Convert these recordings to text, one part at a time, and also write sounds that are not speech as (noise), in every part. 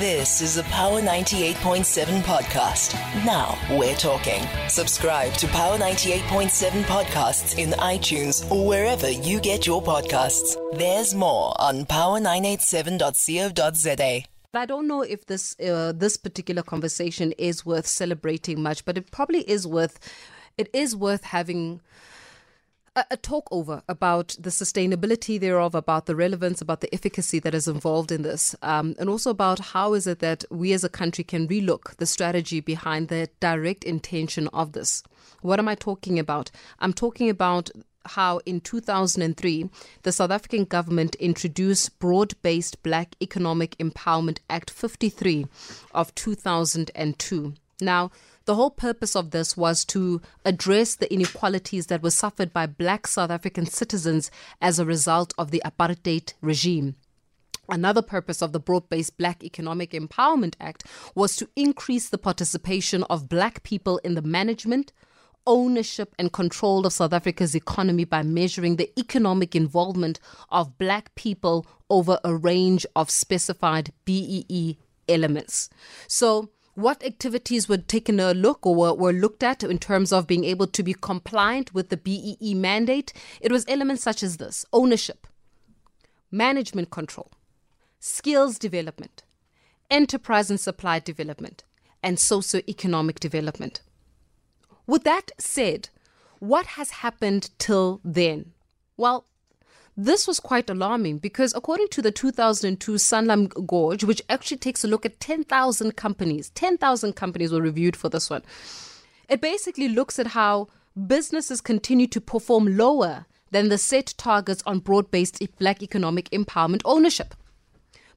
This is a Power 98.7 podcast. Now we're talking. Subscribe to Power 98.7 podcasts in iTunes or wherever you get your podcasts. There's more on power987.co.za. I don't know if this uh, this particular conversation is worth celebrating much, but it probably is worth it is worth having a, a talk over about the sustainability thereof, about the relevance, about the efficacy that is involved in this, um, and also about how is it that we as a country can relook the strategy behind the direct intention of this. What am I talking about? I'm talking about how in 2003 the South African government introduced broad-based Black Economic Empowerment Act 53 of 2002. Now, the whole purpose of this was to address the inequalities that were suffered by black South African citizens as a result of the apartheid regime. Another purpose of the Broad Based Black Economic Empowerment Act was to increase the participation of black people in the management, ownership, and control of South Africa's economy by measuring the economic involvement of black people over a range of specified BEE elements. So, what activities were taken a look or were, were looked at in terms of being able to be compliant with the BEE mandate? It was elements such as this ownership, management control, skills development, enterprise and supply development, and socio-economic development. With that said, what has happened till then? Well, this was quite alarming because, according to the 2002 Sanlam Gauge, which actually takes a look at 10,000 companies, 10,000 companies were reviewed for this one. It basically looks at how businesses continue to perform lower than the set targets on broad based black economic empowerment ownership.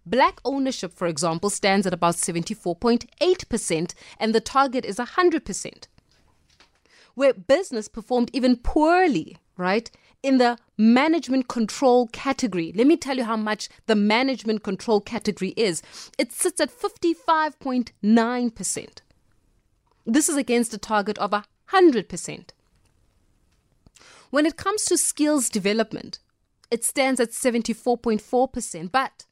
Black ownership, for example, stands at about 74.8%, and the target is 100%. Where business performed even poorly, right, in the management control category. Let me tell you how much the management control category is. It sits at 55.9%. This is against a target of 100%. When it comes to skills development, it stands at 74.4%, but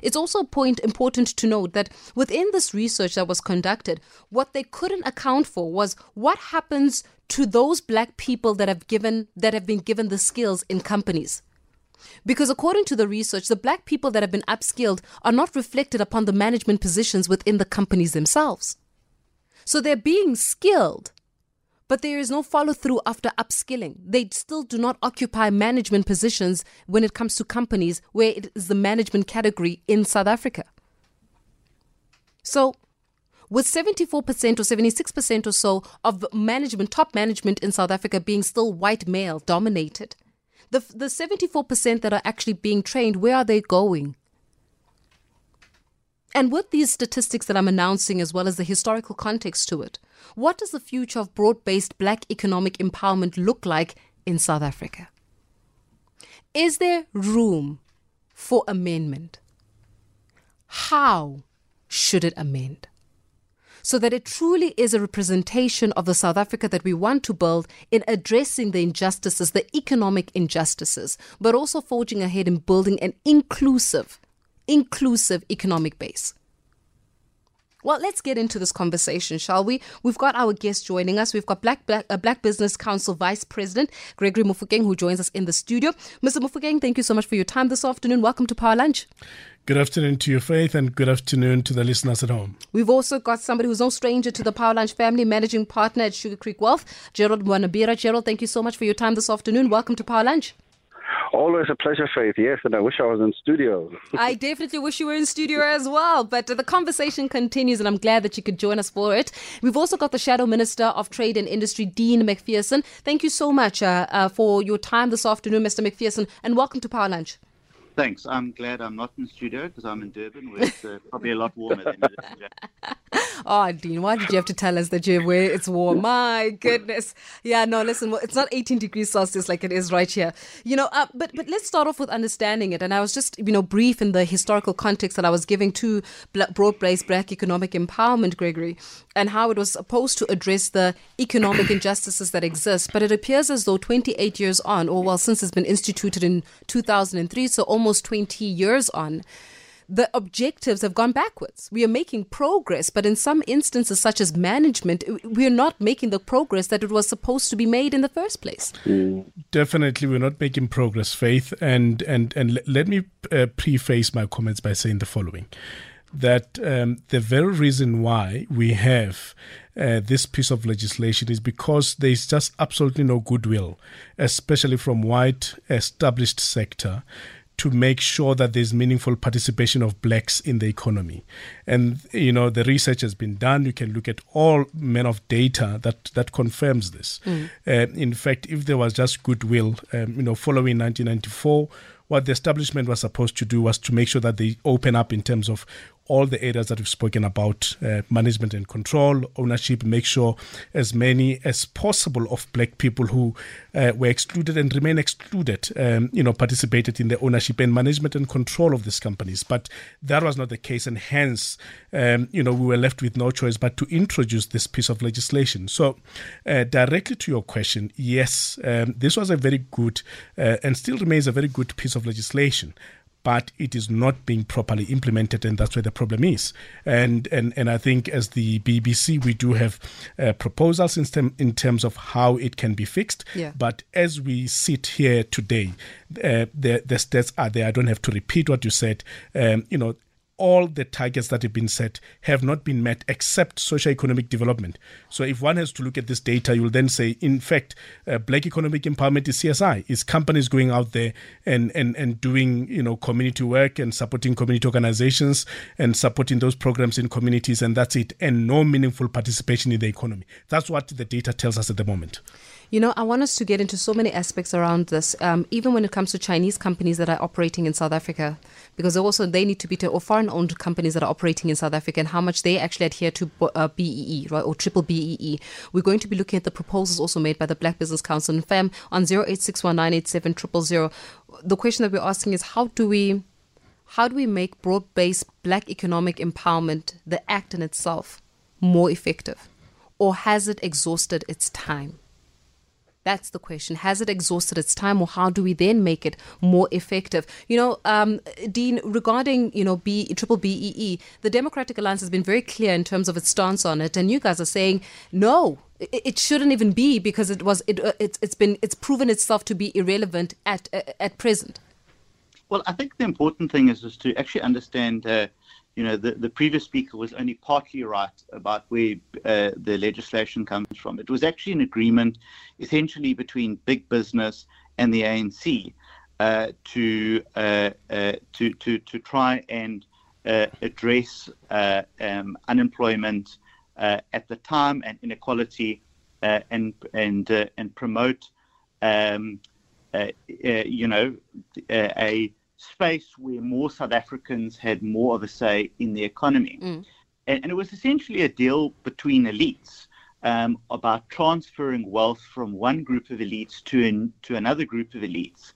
it's also a point important to note that within this research that was conducted, what they couldn't account for was what happens to those black people that have given that have been given the skills in companies. Because according to the research, the black people that have been upskilled are not reflected upon the management positions within the companies themselves. So they're being skilled, but there is no follow through after upskilling. They still do not occupy management positions when it comes to companies where it is the management category in South Africa. So, with 74% or 76% or so of management, top management in South Africa being still white male dominated, the, the 74% that are actually being trained, where are they going? And with these statistics that I'm announcing, as well as the historical context to it, what does the future of broad based black economic empowerment look like in South Africa? Is there room for amendment? How should it amend? So that it truly is a representation of the South Africa that we want to build in addressing the injustices, the economic injustices, but also forging ahead in building an inclusive inclusive economic base. Well, let's get into this conversation, shall we? We've got our guest joining us. We've got Black, Black, uh, Black Business Council Vice President Gregory Mofokeng, who joins us in the studio. Mr. Mofokeng, thank you so much for your time this afternoon. Welcome to Power Lunch. Good afternoon to you, Faith, and good afternoon to the listeners at home. We've also got somebody who's no stranger to the Power Lunch family, managing partner at Sugar Creek Wealth, Gerald Mwandiambira. Gerald, thank you so much for your time this afternoon. Welcome to Power Lunch. Always a pleasure, Faith. Yes, and I wish I was in studio. I (laughs) definitely wish you were in studio as well. But the conversation continues, and I'm glad that you could join us for it. We've also got the Shadow Minister of Trade and Industry, Dean Macpherson. Thank you so much uh, uh, for your time this afternoon, Mr. Macpherson, and welcome to Power Lunch. Thanks. I'm glad I'm not in studio because I'm in Durban, where it's uh, probably a lot warmer than it is (laughs) Oh, Dean, why did you have to tell us that you're where it's warm? My goodness. Yeah, no, listen, it's not 18 degrees Celsius like it is right here. You know, uh, but but let's start off with understanding it. And I was just, you know, brief in the historical context that I was giving to broad-based black economic empowerment, Gregory, and how it was supposed to address the economic (coughs) injustices that exist. But it appears as though 28 years on, or well, since it's been instituted in 2003, so almost 20 years on, the objectives have gone backwards. We are making progress, but in some instances, such as management, we are not making the progress that it was supposed to be made in the first place. Definitely, we're not making progress, Faith. And and and let me uh, preface my comments by saying the following: that um, the very reason why we have uh, this piece of legislation is because there is just absolutely no goodwill, especially from white established sector to make sure that there's meaningful participation of blacks in the economy. And you know, the research has been done. You can look at all men of data that that confirms this. Mm. Uh, in fact, if there was just goodwill, um, you know, following 1994 what the establishment was supposed to do was to make sure that they open up in terms of all the areas that we've spoken about uh, management and control, ownership, make sure as many as possible of black people who uh, were excluded and remain excluded, um, you know, participated in the ownership and management and control of these companies. But that was not the case, and hence, um, you know, we were left with no choice but to introduce this piece of legislation. So, uh, directly to your question, yes, um, this was a very good uh, and still remains a very good piece of legislation but it is not being properly implemented, and that's where the problem is. And and and I think as the BBC, we do have uh, proposals in, term, in terms of how it can be fixed. Yeah. But as we sit here today, uh, the the stats are there. I don't have to repeat what you said. Um, you know all the targets that have been set have not been met except socio-economic development. So if one has to look at this data, you'll then say, in fact, uh, black economic empowerment is CSI, is companies going out there and, and, and doing, you know, community work and supporting community organizations and supporting those programs in communities, and that's it, and no meaningful participation in the economy. That's what the data tells us at the moment. You know, I want us to get into so many aspects around this, um, even when it comes to Chinese companies that are operating in South Africa, because also they need to be to, or foreign-owned companies that are operating in South Africa and how much they actually adhere to uh, BEE, right, or triple BEE. We're going to be looking at the proposals also made by the Black Business Council and FAM on 0861987000. The question that we're asking is how do we how do we make broad-based black economic empowerment, the act in itself, more effective? Or has it exhausted its time? That's the question. Has it exhausted its time, or how do we then make it more effective? You know, um, Dean, regarding you know B triple BEE, the Democratic Alliance has been very clear in terms of its stance on it, and you guys are saying no. It, shouldn't even be because it was it, uh, it's it's been it's proven itself to be irrelevant at uh, at present. Well, I think the important thing is is to actually understand uh, you know, the, the previous speaker was only partly right about where uh, the legislation comes from. It was actually an agreement essentially between big business and the ANC uh, to, uh, uh, to, to, to try and uh, address uh, um, unemployment at the time and inequality and, and, and promote, um, you know, a space where more South Africans had more of a say in the economy. Mm. And, and, it was essentially a deal between elites um, about transferring wealth from one group of elites to, an, to another group of elites.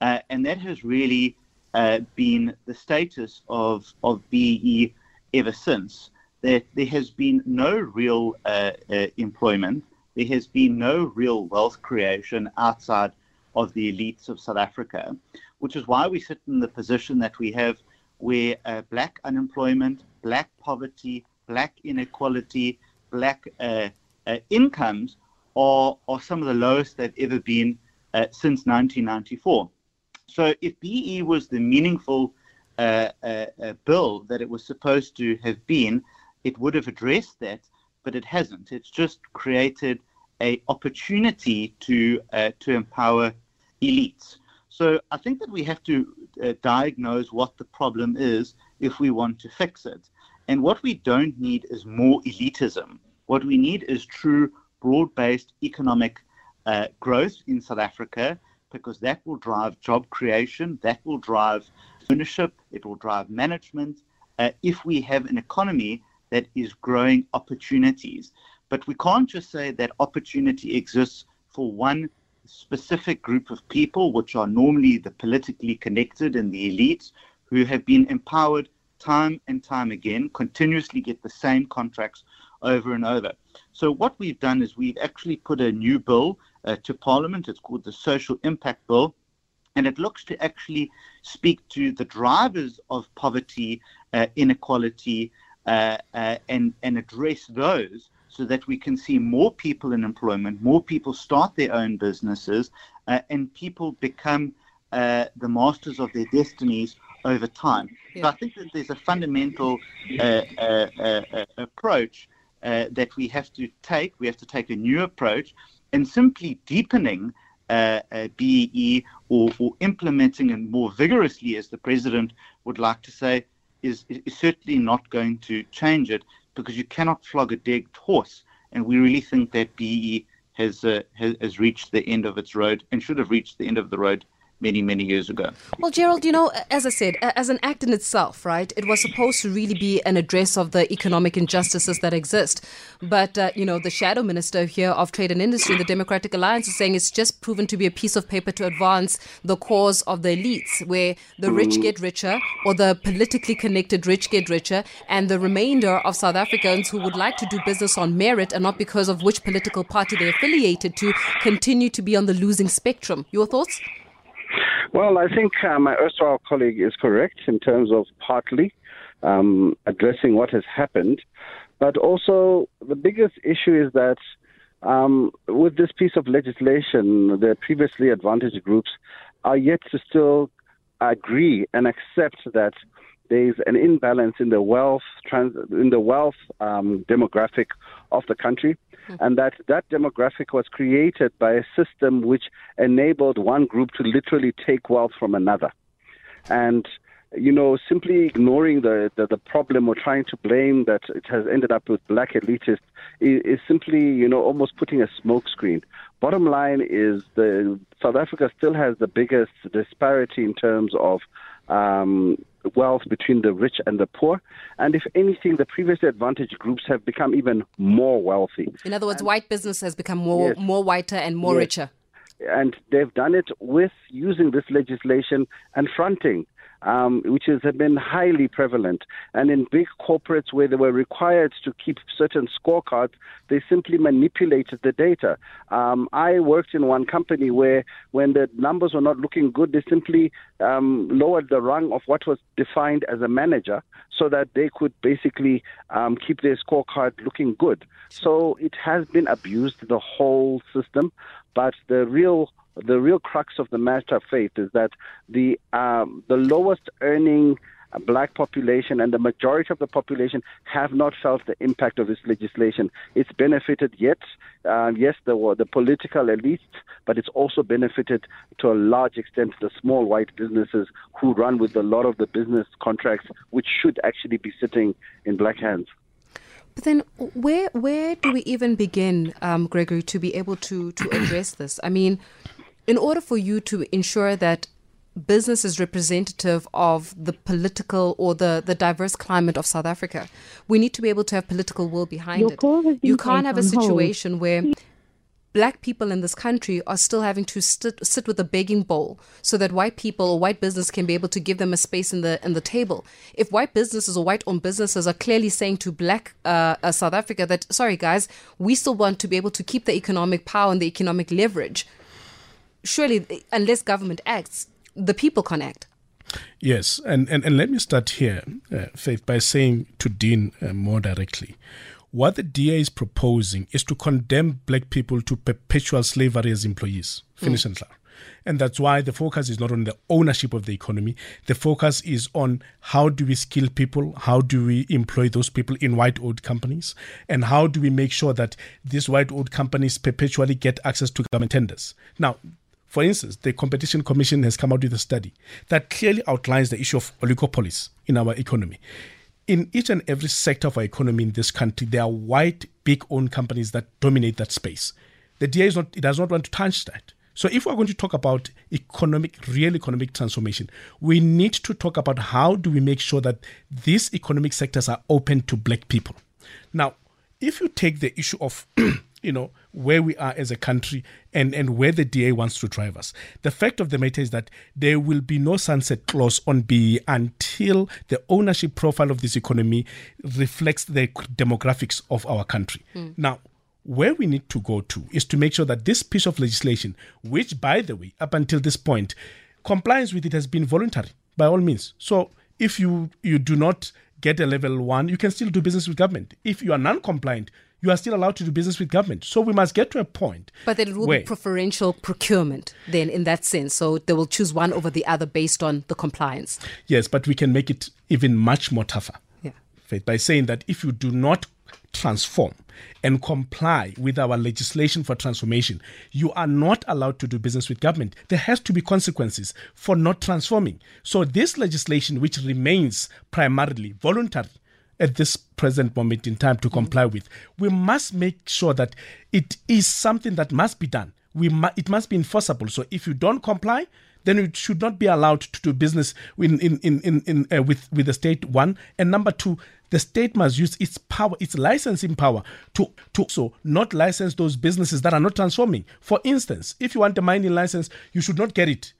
Uh, and that has really uh, been the status of, of BE ever since. That there has been no real uh, uh, employment, there has been no real wealth creation outside of the elites of South Africa which is why we sit in the position that we have where uh, black unemployment, black poverty, black inequality, black uh, uh, incomes are, are some of the lowest they've ever been uh, since 1994. So if BE was the meaningful uh, uh, bill that it was supposed to have been, it would have addressed that, but it hasn't. It's just created a opportunity to to empower elites. So I think that we have to uh, diagnose what the problem is if we want to fix it. And what we don't need is more elitism. What we need is true broad based economic uh, growth in South Africa because that will drive job creation, that will drive ownership, it will drive management. Uh, if we have an economy that is growing opportunities. But we can't just say that opportunity exists for one specific group of people, which are normally the politically connected and the elites, who have been empowered time and time again, continuously get the same contracts over and over. So, what we've done is we've actually put a new bill uh, to Parliament. It's called the Social Impact Bill. and it looks to actually speak to the drivers of poverty, uh, inequality, uh, uh, and, and address those so that we can see more people in employment, more people start their own businesses, uh, and people become uh, the masters of their destinies over time. Yeah. So I think that there's a fundamental uh, approach that we have to take. We have to take a new approach, and simply deepening uh, uh, BEE or, or, implementing it more vigorously, as the president would like to say, is, is certainly not going to change it because you cannot flog a dead horse. And we really think that BEE has, uh, has, has reached the end of its road and should have reached the end of the road many, many years ago. Well, Gerald, you know, as I said, as an act in itself, right, it was supposed to really be an address of the economic injustices that exist. But, uh, you know, the shadow minister here of trade and industry, the Democratic Alliance, is saying it's just proven to be a piece of paper to advance the cause of the elites, where the rich mm. get richer or the politically connected rich get richer, and the remainder of South Africans who would like to do business on merit and not because of which political party they're affiliated to continue to be on the losing spectrum. Your thoughts? Well, I think uh, my erstwhile colleague is correct in terms of partly um, addressing what has happened, but also the biggest issue is that um, with this piece of legislation, the previously advantaged groups are yet to still agree and accept that there is an imbalance in the wealth trans- in the wealth um, demographic of the country, mm-hmm. and that that demographic was created by a system which enabled one group to literally take wealth from another, and you know, simply ignoring the, the, the, problem or trying to blame that it has ended up with black elitists is, is simply, you know, almost putting a smokescreen. Bottom line is the South Africa still has the biggest disparity in terms of um, wealth between the rich and the poor. And if anything, the previously advantaged groups have become even more wealthy. In other words, and, white business has become more, yes, more whiter and more yes. richer. And they've done it with using this legislation and fronting um, which has been highly prevalent. And in big corporates where they were required to keep certain scorecards, they simply manipulated the data. Um, I worked in one company where, when the numbers were not looking good, they simply um, lowered the rung of what was defined as a manager so that they could basically um, keep their scorecard looking good. So it has been abused, the whole system. But the real the real crux of the matter faith is that the um, the lowest earning black population and the majority of the population have not felt the impact of this legislation. It's benefited yet, uh, yes, the, the political elites, but it's also benefited to a large extent the small white businesses who run with a lot of the business contracts, which should actually be sitting in black hands. But then, where where do we even begin, um, Gregory, to be able to to address this? I mean, in order for you to ensure that business is representative of the political or the, the diverse climate of South Africa, we need to be able to have political will behind Your it. You can't have a situation hold. where black people in this country are still having to sit, sit with a begging bowl so that white people or white business can be able to give them a space in the in the table. If white businesses or white owned businesses are clearly saying to black uh, uh, South Africa that sorry guys, we still want to be able to keep the economic power and the economic leverage surely, unless government acts, the people can act. Yes, and, and, and let me start here, uh, Faith, by saying to Dean uh, more directly. What the DA is proposing is to condemn black people to perpetual slavery as employees. Finish mm. and clear. And that's why the focus is not on the ownership of the economy. The focus is on how do we skill people? How do we employ those people in white owned companies? And how do we make sure that these white owned companies perpetually get access to government tenders? Now, for instance, the Competition Commission has come out with a study that clearly outlines the issue of oligopolies in our economy. In each and every sector of our economy in this country, there are white, big owned companies that dominate that space. The DA is not, it does not want to touch that. So, if we're going to talk about economic, real economic transformation, we need to talk about how do we make sure that these economic sectors are open to black people. Now, if you take the issue of (clears throat) you know, where we are as a country and, and where the DA wants to drive us. The fact of the matter is that there will be no sunset clause on BE until the ownership profile of this economy reflects the demographics of our country. Mm. Now, where we need to go to is to make sure that this piece of legislation, which, by the way, up until this point, compliance with it has been voluntary by all means. So if you you do not get a level one, you can still do business with government. If you are non-compliant, you are still allowed to do business with government. So we must get to a point. But then it will where, be preferential procurement then in that sense. So they will choose one over the other based on the compliance. Yes, but we can make it even much more tougher. Yeah. By saying that if you do not transform and comply with our legislation for transformation, you are not allowed to do business with government. There has to be consequences for not transforming. So this legislation, which remains primarily voluntary, at this present moment in time to comply with. We must make sure that it is something that must be done. We mu- it must be enforceable. So if you don't comply, then you should not be allowed to do business in, in, in, in, in uh, with, with the state, one. And number two, the state must use its power, its licensing power to, to so not license those businesses that are not transforming. For instance, if you want a mining license, you should not get it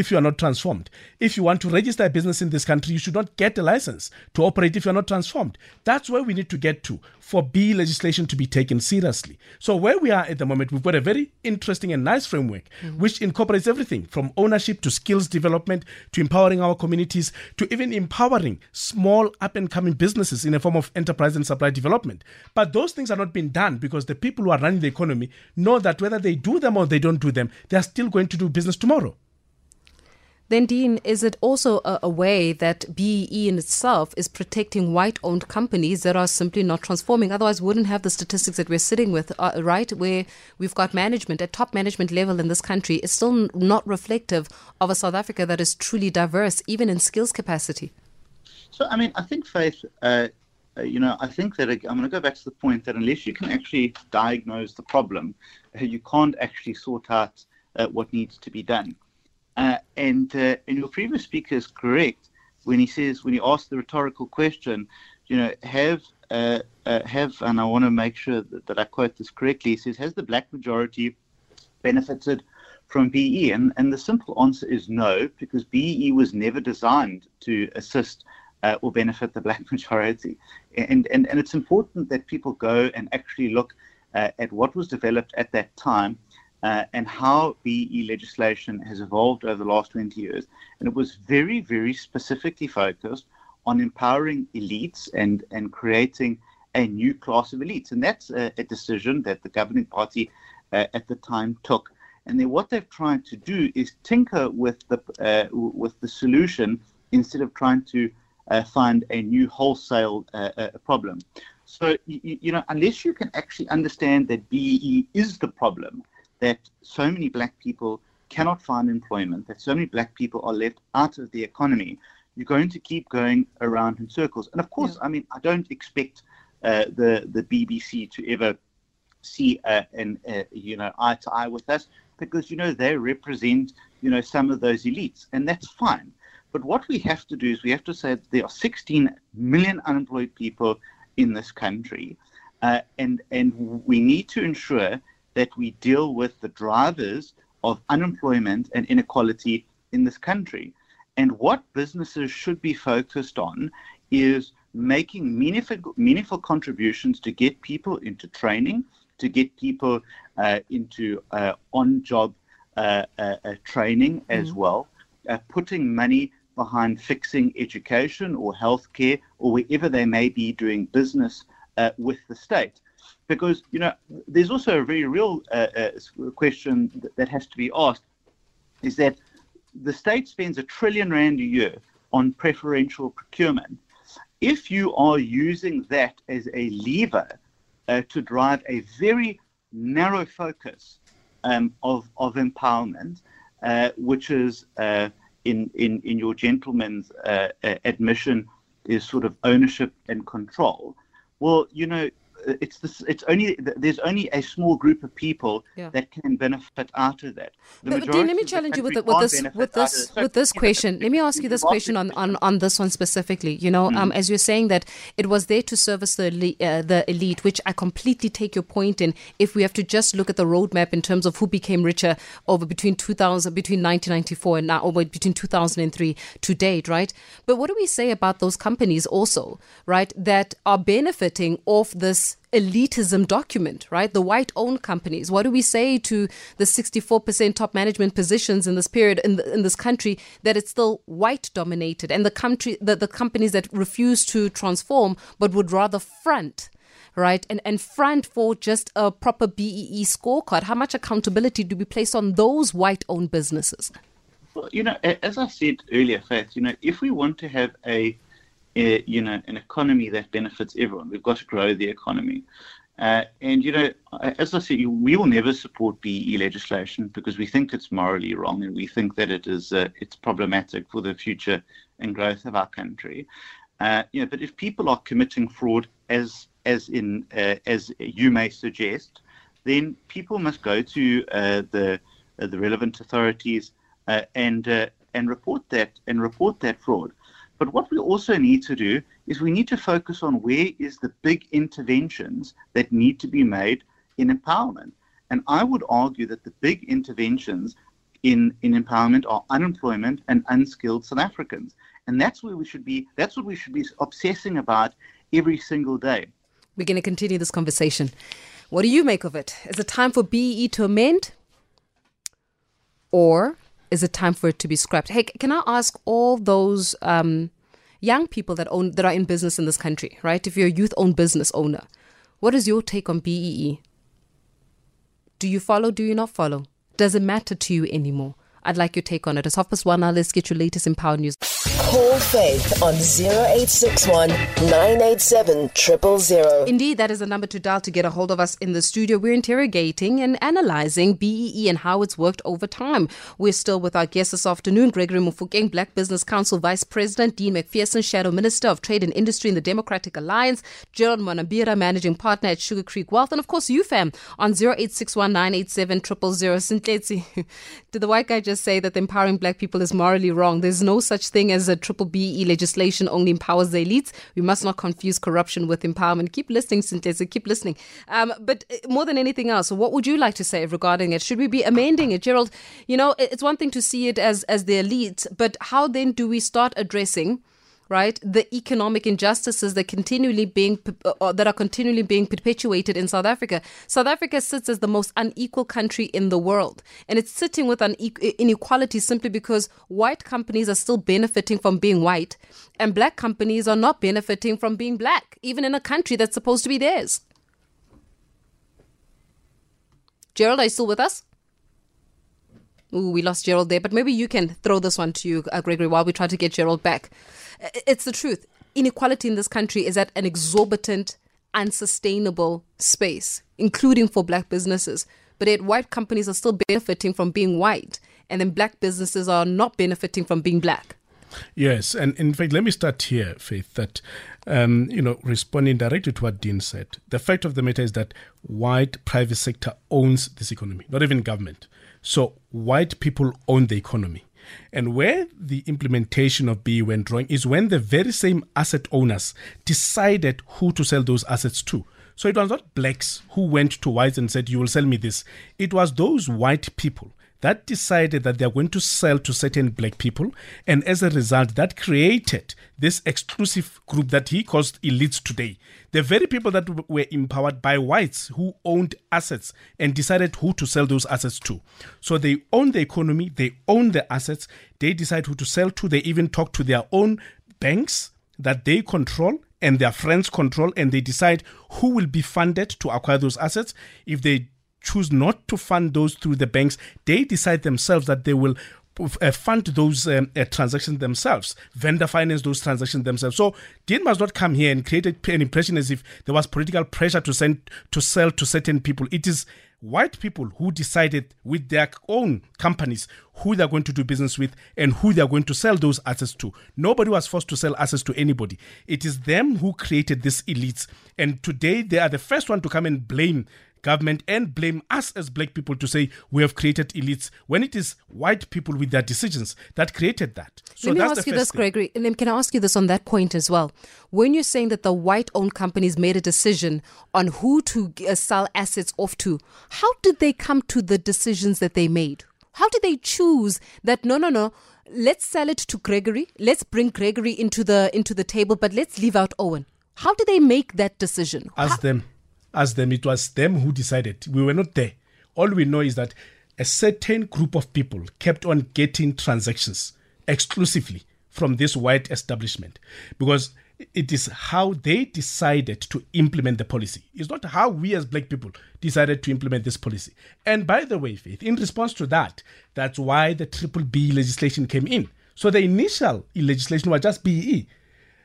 if you are not transformed. If you want to register a business in this country, you should not get a license to operate if you are not transformed. That's where we need to get to for B legislation to be taken seriously. So, where we are at the moment, we've got a very interesting and nice framework mm-hmm. which incorporates everything from ownership to skills development to empowering our communities to even empowering small up and coming businesses in a form of enterprise and supply development. But those things are not being done because the people who are running the economy know that whether they do them or they don't do them, they are still going to do business tomorrow. Then, Dean, is it also a, a, way that BEE in itself is protecting white owned companies that are simply not transforming? Otherwise, we wouldn't have the statistics that we're sitting with, uh, right? Where we've got management at top management level in this country is still not reflective of a South Africa that is truly diverse, even in skills capacity. So, I mean, I think, Faith, uh, uh, you know, I think that I'm going to go back to the point that unless you can actually diagnose the problem, uh, you can't actually sort out uh, what needs to be done. Uh, and uh, and your previous speaker is correct when he says when he asks the rhetorical question, you know, have uh, uh, have and I want to make sure that, that, I quote this correctly. He says, has the black majority benefited from BE? And and the simple answer is no, because BE was never designed to assist. Uh, or benefit the black (laughs) majority, and, and and it's important that people go and actually look uh, at what was developed at that time uh, and how BE legislation has evolved over the last 20 years. And it was very, very specifically focused on empowering elites and, and creating a new class of elites. And that's a, a decision that the governing party uh, at the time took. And then what they've tried to do is tinker with the, uh, with the solution instead of trying to uh, find a new wholesale uh, uh, problem. So, you, you know, unless you can actually understand that BE is the problem, that so many black people cannot find employment, that so many black people are left out of the economy, you're going to keep going around in circles. And of course, yeah. I mean, I don't expect uh, the the BBC to ever see uh, an uh, you know eye to eye with us because you know they represent you know some of those elites, and that's fine. But what we have to do is we have to say that there are 16 million unemployed people in this country, uh, and and we need to ensure that we deal with the drivers of unemployment and inequality in this country. And what businesses should be focused on is making meaningful, meaningful contributions to get people into training, to get people uh, into uh, on job uh, uh, uh, training as mm-hmm. well, uh, putting money behind fixing education or healthcare or wherever they may be doing business with the state because you know there's also a very real uh, uh, question that has to be asked is that the state spends a trillion rand a year on preferential procurement. If you are using that as a lever uh, to drive a very narrow focus um, of, of empowerment uh, which is uh, in, in, in your gentleman's uh, admission is sort of ownership and control well you know it's this it's only there's only a small group of people yeah. that can benefit out of that. But, Dean, let me challenge you with, the, with this with this so, with this question. Let me ask you this question on, on on this one specifically you know mm. um, as you're saying that it was there to service the uh, the elite which i completely take your point in. If we have to just look at the roadmap in terms of who became richer over between 2000 between 1994 and now over between 2003 to date right? But what do we say about those companies also right that are benefiting off this elitism document, right? The white owned companies. What do we say to the 64% top management positions in this period in, the, in this country that it's still white dominated and the country the, the companies that refuse to transform but would rather front right? And and front for just a proper BEE scorecard. How much accountability do we place on those white-owned businesses? Well, you know, as I said earlier, Faith, you know, if we want to have a, a you know, an economy that benefits everyone, we've got to grow the economy. Uh, and you know, as I said, we will never support BEE legislation because we think it's morally wrong, and we think that it is uh, it's problematic for the future and growth of our country. Uh, you know, but if people are committing fraud, as as in uh, as you may suggest, then people must go to uh, the uh, the relevant authorities and and report that and report that fraud. But what we also need to do is we need to focus on where is the big interventions that need to be made in empowerment. And I would argue that the big interventions in, in empowerment are unemployment and unskilled South Africans. And that's where we should be, that's what we should be obsessing about every single day. We're going to continue this conversation. What do you make of it? Is it time for BEE to amend? Or is it time for it to be scrapped? Hey, can I ask all those um, young people that own that are in business in this country, right? If you're a youth-owned business owner, what is your take on BEE? Do you follow? Do you not follow? Does it matter to you anymore? I'd like your take on it. It's half past one now. Let's get your latest in Power News. Call Faith on 0861 987 000. Indeed, that is the number to dial to get a hold of us in the studio. We're interrogating and analyzing BEE and how it's worked over time. We're still with our guest this afternoon, Gregory Mofokeng, Black Business Council Vice President, Dean Macpherson, Shadow Minister of Trade and Industry in the Democratic Alliance, Gerald Mwandiambira, Managing Partner at Sugar Creek Wealth, and of course, UFAM on 0861 987 000. Did (laughs) the white guy just say that empowering black people is morally wrong? There's no such thing as a triple BE legislation only empowers the elites. We must not confuse corruption with empowerment. Keep listening, Cynthia. Keep listening. Um, but uh, more than anything else, what would you like to say regarding it? Should we be amending it, Gerald? You know, it's one thing to see it as as the elite, but how then do we start addressing? Right? The economic injustices that continually being uh, uh, that are continually being perpetuated in South Africa. South Africa sits as the most unequal country in the world, and it's sitting with an inequality simply because white companies are still benefiting from being white, and black companies are not benefiting from being black, even in a country that's supposed to be theirs. Gerald, are you still with us? Ooh, we lost Gerald there, but maybe you can throw this one to you, uh, Gregory, while we try to get Gerald back. It's the truth. Inequality in this country is at an exorbitant, unsustainable space, including for black businesses. But yet, white companies are still benefiting from being white, and then black businesses are not benefiting from being black. Yes, and in fact, let me start here, Faith, that, um, you know, responding directly to what Dean said. The fact of the matter is that white private sector owns this economy, not even government. So white people own the economy. And where the implementation of BE went wrong is when the very same asset owners decided who to sell those assets to. So it was not blacks who went to whites and said, You will sell me this. It was those white people that decided that they're going to sell to certain black people. And as a result, that created this exclusive group that he calls elites today. The very people that were empowered by whites who owned assets and decided who to sell those assets to. So they own the economy, they own the assets, they decide who to sell to, they even talk to their own banks that they control and their friends control and they decide who will be funded to acquire those assets. If they choose not to fund those through the banks, they decide themselves that they will uh, fund those um, uh, transactions themselves, vendor finance those transactions themselves. So Dean must not come here and create an impression as if there was political pressure to send to sell to certain people. It is white people who decided with their own companies who they're going to do business with and who they're going to sell those assets to. Nobody was forced to sell assets to anybody. It is them who created these elites. And today they are the first one to come and blame government and blame us as black people to say we have created elites when it is white people with their decisions that created that. So Let me ask you this, thing. Gregory. And then can I ask you this on that point as well? When you're saying that the white owned companies made a decision on who to uh, sell assets off to, how did they come to the decisions that they made? How did they choose that no, no, no, let's sell it to Gregory. Let's bring Gregory into the into the table, but let's leave out Owen. How did they make that decision? Ask How- them ask them. It was them who decided. We were not there. All we know is that a certain group of people kept on getting transactions exclusively from this white establishment because it is how they decided to implement the policy. It's not how we as black people decided to implement this policy. And by the way, Faith, in response to that, that's why the triple B legislation came in. So the initial legislation was just BE.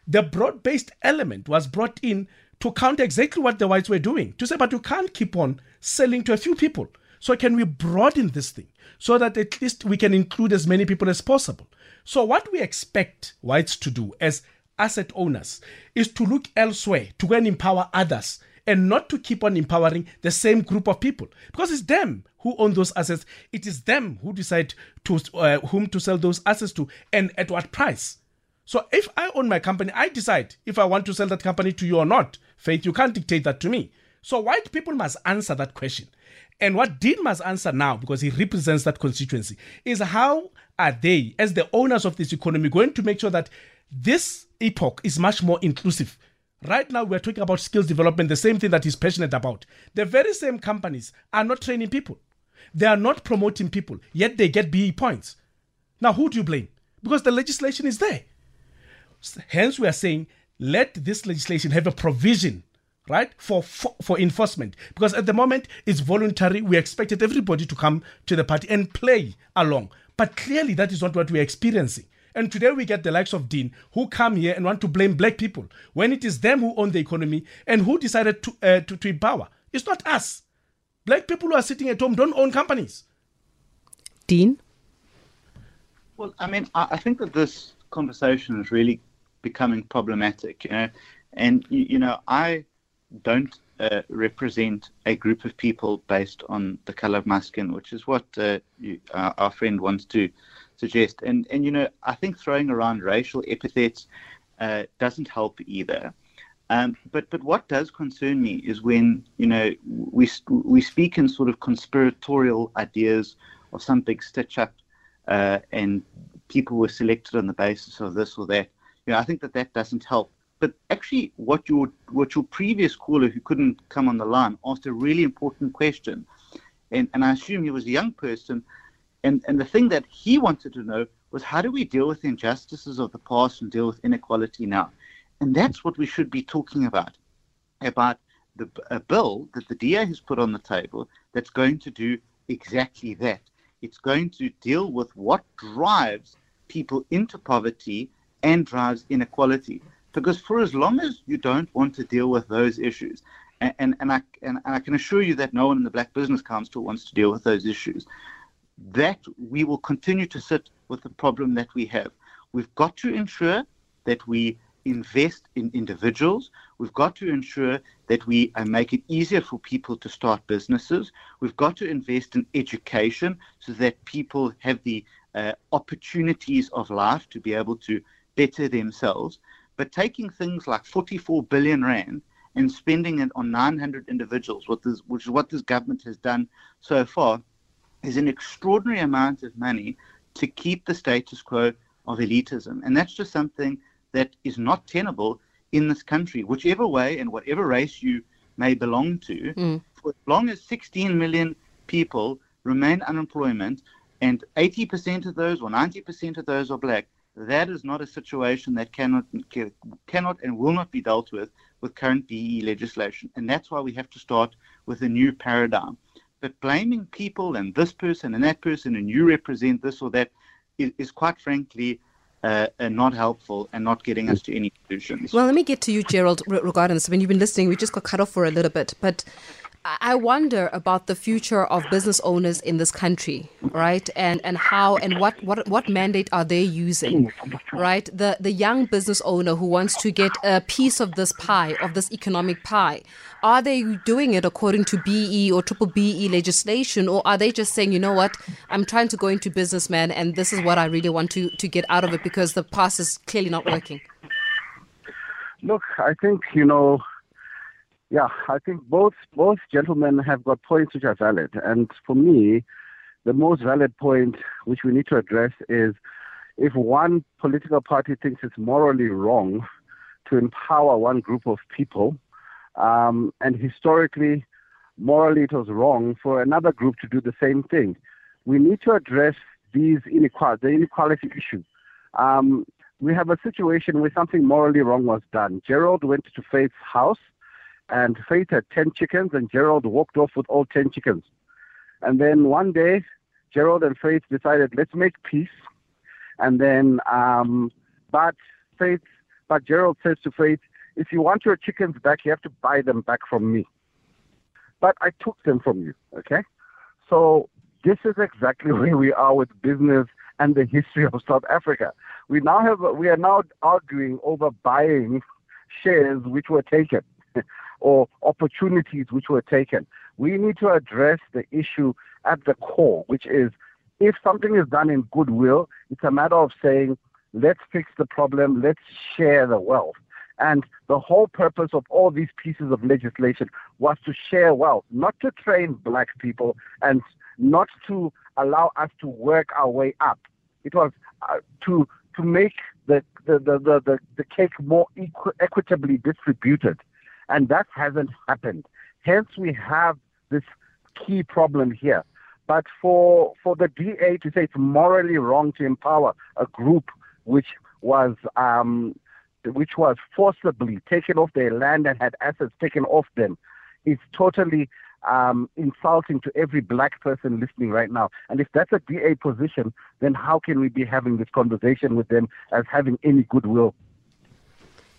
The broad based element was brought in to counter exactly what the whites were doing. To say, but you can't keep on selling to a few people. So can we broaden this thing so that at least we can include as many people as possible? So what we expect whites to do as asset owners is to look elsewhere to go and empower others and not to keep on empowering the same group of people because it's them who own those assets it is them who decide to uh, whom to sell those assets to and at what price so if i own my company i decide if i want to sell that company to you or not faith you can't dictate that to me so white people must answer that question and what Dean must answer now, because he represents that constituency, is how are they, as the owners of this economy, going to make sure that this epoch is much more inclusive. Right now, we're talking about skills development, the same thing that he's passionate about. The very same companies are not training people, they are not promoting people, yet they get BE points. Now, who do you blame? Because the legislation is there. Hence, we are saying let this legislation have a provision right for, for, for enforcement because at the moment it's voluntary we expected everybody to come to the party and play along but clearly that is not what we're experiencing and today we get the likes of Dean who come here and want to blame black people when it is them who own the economy and who decided to, uh, to, to empower. It's not us. Black people who are sitting at home don't own companies. Dean? Well, I mean, I, I think that this conversation is really becoming problematic, you know, and, you, know, I don't uh, represent a group of people based on the color of my skin, which is what uh, you, our, our, friend wants to suggest. And and you know, I think throwing around racial epithets uh, doesn't help either. Um, but but what does concern me is when you know we we speak in sort of conspiratorial ideas of some big stitch up, uh, and people were selected on the basis of this or that. You know, I think that that doesn't help. But actually, what your what your previous caller who couldn't come on the line asked a really important question, and and I assume he was a young person and, and the thing that he wanted to know was how do we deal with injustices of the past and deal with inequality now? And that's what we should be talking about about the, a bill that the DA has put on the table that's going to do exactly that. It's going to deal with what drives people into poverty and drives inequality. Because for as long as you don't want to deal with those issues, and, and, and, I, and, and I can assure you that no one in the Black Business Council wants to deal with those issues, that we will continue to sit with the problem that we have. We've got to ensure that we invest in individuals. We've got to ensure that we uh, make it easier for people to start businesses. We've got to invest in education so that people have the uh, opportunities of life to be able to better themselves. But taking things like 44 billion rand and spending it on 900 individuals, which is what this government has done so far, is an extraordinary amount of money to keep the status quo of elitism. And that's just something that is not tenable in this country, whichever way and whatever race you may belong to. Mm. For as long as 16 million people remain unemployment and 80% of those or 90% of those are black, that is not a situation that cannot cannot and will not be dealt with with current BE legislation. And that's why we have to start with a new paradigm. But blaming people and this person and that person and you represent this or that is, is quite frankly uh, uh, not helpful and not getting us to any solutions. Well, let me get to you, Gerald, regarding this. When you've been listening, we just got cut off for a little bit, but I wonder about the future of business owners in this country, right? And and how and what what what mandate are they using, right? The the young business owner who wants to get a piece of this pie of this economic pie, are they doing it according to BE or triple BE legislation, or are they just saying, you know what, I'm trying to go into business, man, and this is what I really want to to get out of it because the past is clearly not working. Look, I think you know yeah, I think both both gentlemen have got points which are valid, and for me, the most valid point which we need to address is if one political party thinks it's morally wrong to empower one group of people Um, and historically, morally, it was wrong for another group to do the same thing. We need to address these inequality, the inequality issue. Um, we have a situation where something morally wrong was done. Gerald went to Faith's house, and Faith had 10 chickens, and Gerald walked off with all 10 chickens. And then one day, Gerald and Faith decided, let's make peace. And then, um, but Faith, but Gerald says to Faith, if you want your chickens back, you have to buy them back from me. But I took them from you, okay? So this is exactly (laughs) where we are with business and the history of South Africa. We now have we are now arguing over buying shares which were taken (laughs) or opportunities which were taken. We need to address the issue at the core, which is if something is done in goodwill, it's a matter of saying, let's fix the problem, let's share the wealth. And the whole purpose of all these pieces of legislation was to share wealth, not to train black people and not to allow us to work our way up. It was uh, to to make the the, the, the, the, cake more equi- equitably distributed. And that hasn't happened. Hence, we have this key problem here. But for, for the DA to say it's morally wrong to empower a group which was um, which was forcibly taken off their land and had assets taken off them is totally um, insulting to every black person listening right now. And if that's a DA position, then how can we be having this conversation with them as having any goodwill?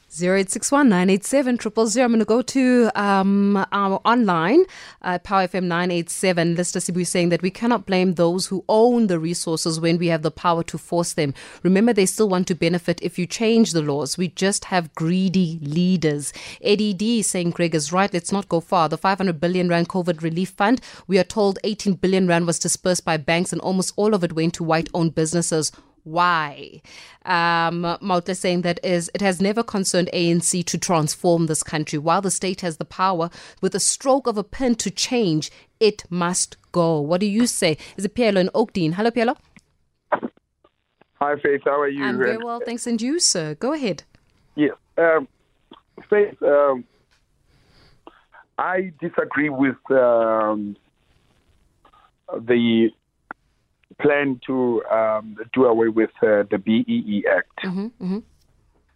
0861 987 I'm going to go to um, our online, uh, Power FM 987. Lister Sibu saying that we cannot blame those who own the resources when we have the power to force them. Remember, they still want to benefit if you change the laws. We just have greedy leaders. Eddie D saying Greg is right. Let's not go far. The 500 billion Rand COVID relief fund, we are told 18 billion Rand was dispersed by banks and almost all of it went to white owned businesses why. Um, Mautla saying that is it has never concerned ANC to transform this country. While the state has the power, with a stroke of a pen to change, it must go. What do you say? Is it Pielo and Oakdene? Hello, Pielo. Hi, Faith. How are you? I'm very well, thanks. And you, sir? Go ahead. Yes. Um, Faith, um, I disagree with um, the plan to um, do away with uh, the BEE Act. Mm-hmm, mm-hmm.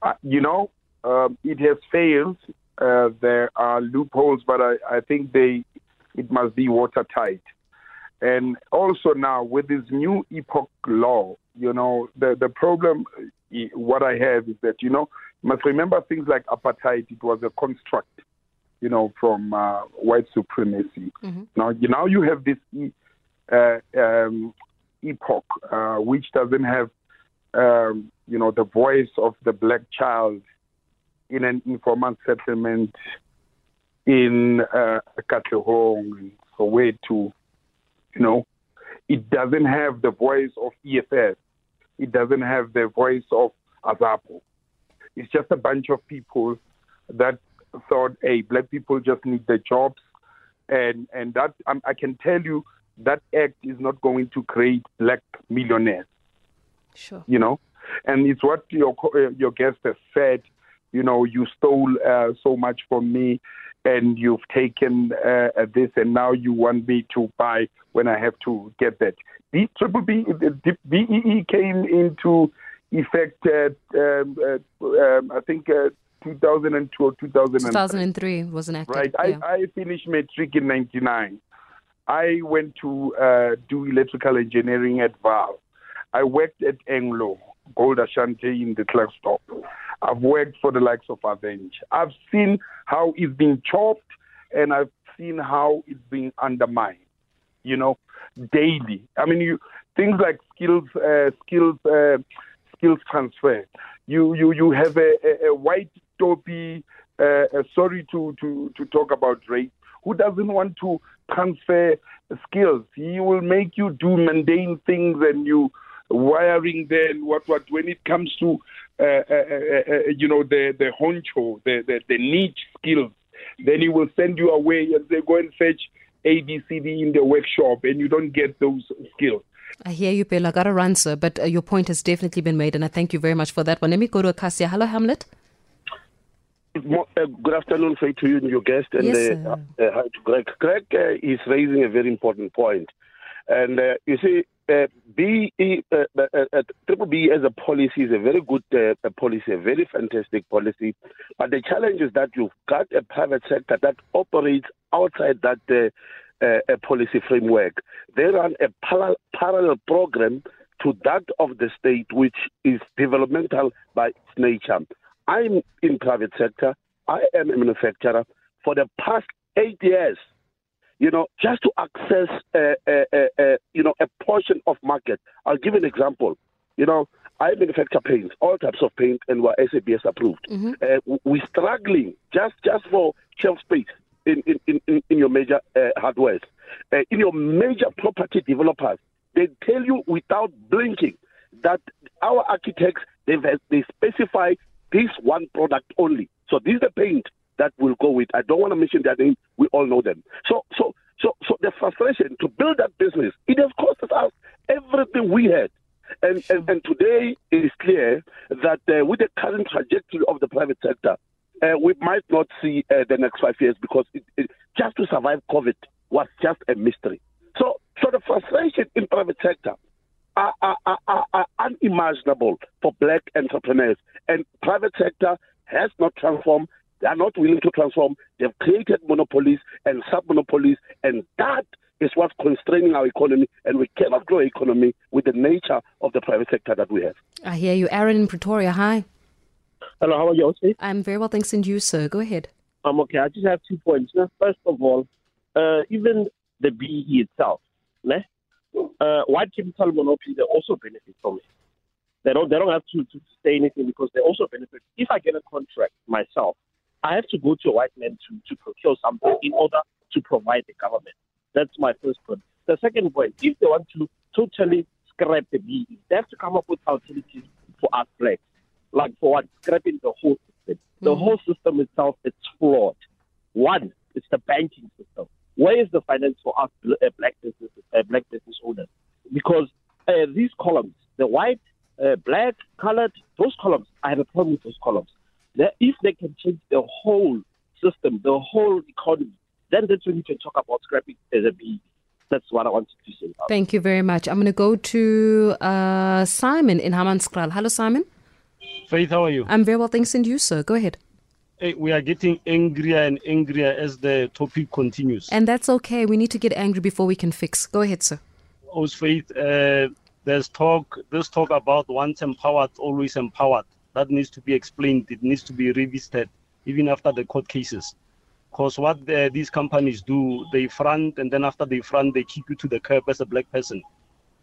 Uh, you know, um, it has failed. Uh, there are loopholes, but I, I think they it must be watertight. And also now with this new epoch law, you know, the the problem, what I have is that you know, you must remember things like apartheid. It was a construct, you know, from uh, white supremacy. Mm-hmm. Now, you now you have this uh, um, epoch, uh, which doesn't have, um, you know, the voice of the black child in an informal settlement in uh, Katlehong, Soweto, you know, it doesn't have the voice of EFS. It doesn't have the voice of Azapo. It's just a bunch of people that thought, hey, black people just need the jobs. And, and that, um, I can tell you, that act is not going to create black millionaires. Sure. You know, and it's what your uh, your guest has said. You know, you stole uh, so much from me, and you've taken uh, this, and now you want me to buy when I have to get that. The triple B, the BEE came into effect at um, uh, um, I think. Uh, 2002 or 2003. 2003 was an act. Right. Yeah. I, I finished matric in 99. I went to uh, do electrical engineering at Vaal. I worked at Anglo, Gold Ashanti in the Klerksdorp. I've worked for the likes of Aveng. I've seen how it's been chopped and I've seen how it's being undermined, you know, daily. I mean, you things like skills, uh, skills, uh, skills transfer. You you you have a, a, a white dopey. Uh, sorry to, to to talk about race who doesn't want to transfer skills. He will make you do mundane things and you wiring then what what when it comes to uh, uh, uh, uh, you know the the honcho the, the the niche skills then he will send you away and say go and fetch ABCD in the workshop and you don't get those skills. I hear you, Bill. I got to run, sir, but uh, your point has definitely been made, and I thank you very much for that one. Let me go to Acacia. Hello, Hamlet. Uh, good afternoon, Faye, to you and your guest, and Yes, uh, uh, hi to Greg. Greg uh, is raising a very important point. and uh, you see, uh, B, uh, uh, uh, Triple B as a policy is a very good uh, policy, a very fantastic policy. But the challenge is that you've got a private sector that operates outside that uh, uh, policy framework. They run a parallel, parallel program to that of the state, which is developmental by its nature. I'm in private sector. I am a manufacturer. For the past eight years, you know, just to access, uh, uh, uh, uh, you know, a portion of market. I'll give an example. You know, I manufacture paints, all types of paint, and we're SABS approved. Uh, we're struggling just just for shelf space in in, in, in- your major uh, hardwares, uh, in your major property developers. They tell you without blinking that our architects they've they specify this one product only. So this is the paint that will go with. I don't want to mention their name. We all know them. So so so so the frustration to build that business it has cost us everything we had. And, and, and today it is clear that uh, with the current trajectory of the private sector, uh, we might not see uh, the next five years because it, it, just to survive COVID was just a mystery. So, so the frustration in private sector are, are, are, are, are unimaginable for black entrepreneurs. And private sector has not transformed. They are not willing to transform. They've created monopolies and sub-monopolies, and that is what's constraining our economy. And we cannot grow economy with the nature of the private sector that we have. I hear you. Aaron in Pretoria, hi. Hello, how are you? Okay, I'm very well, thanks, and you, sir. Go ahead. I'm okay. I just have two points. Now, First of all, uh, even the BE itself, ne? Uh, white capital monopoly, they also benefit from it. They don't, they don't have to, to say anything because they also benefit. If I get a contract myself, I have to go to a white man to, to procure something in order to provide the government. That's my first point. The second point, if they want to totally scrap the BE, they have to come up with alternatives for us blacks. Like for what? Scrapping the whole system. The whole system itself is flawed. One, it's the banking system. Where is the finance for us uh, black businesses, uh, black business owners? Because uh, these columns, the white, uh, black, colored, those columns, I have a problem with those columns. That if they can change the whole system, the whole economy, then that's when you can talk about scrapping as a BE. That's what I wanted to say. Thank you very much. I'm going to go to uh, Simon in Hammanskraal. Hello, Simon. Faith, how are you? I'm very well, thanks, and you, sir. Go ahead. Hey, we are getting angrier and angrier as the topic continues. And that's okay. We need to get angry before we can fix. Go ahead, sir. Os Faith, uh, there's talk, this talk about once empowered, always empowered. That needs to be explained. It needs to be revisited, even after the court cases. Because what the, these companies do, they front, and then after they front, they kick you to the curb as a black person.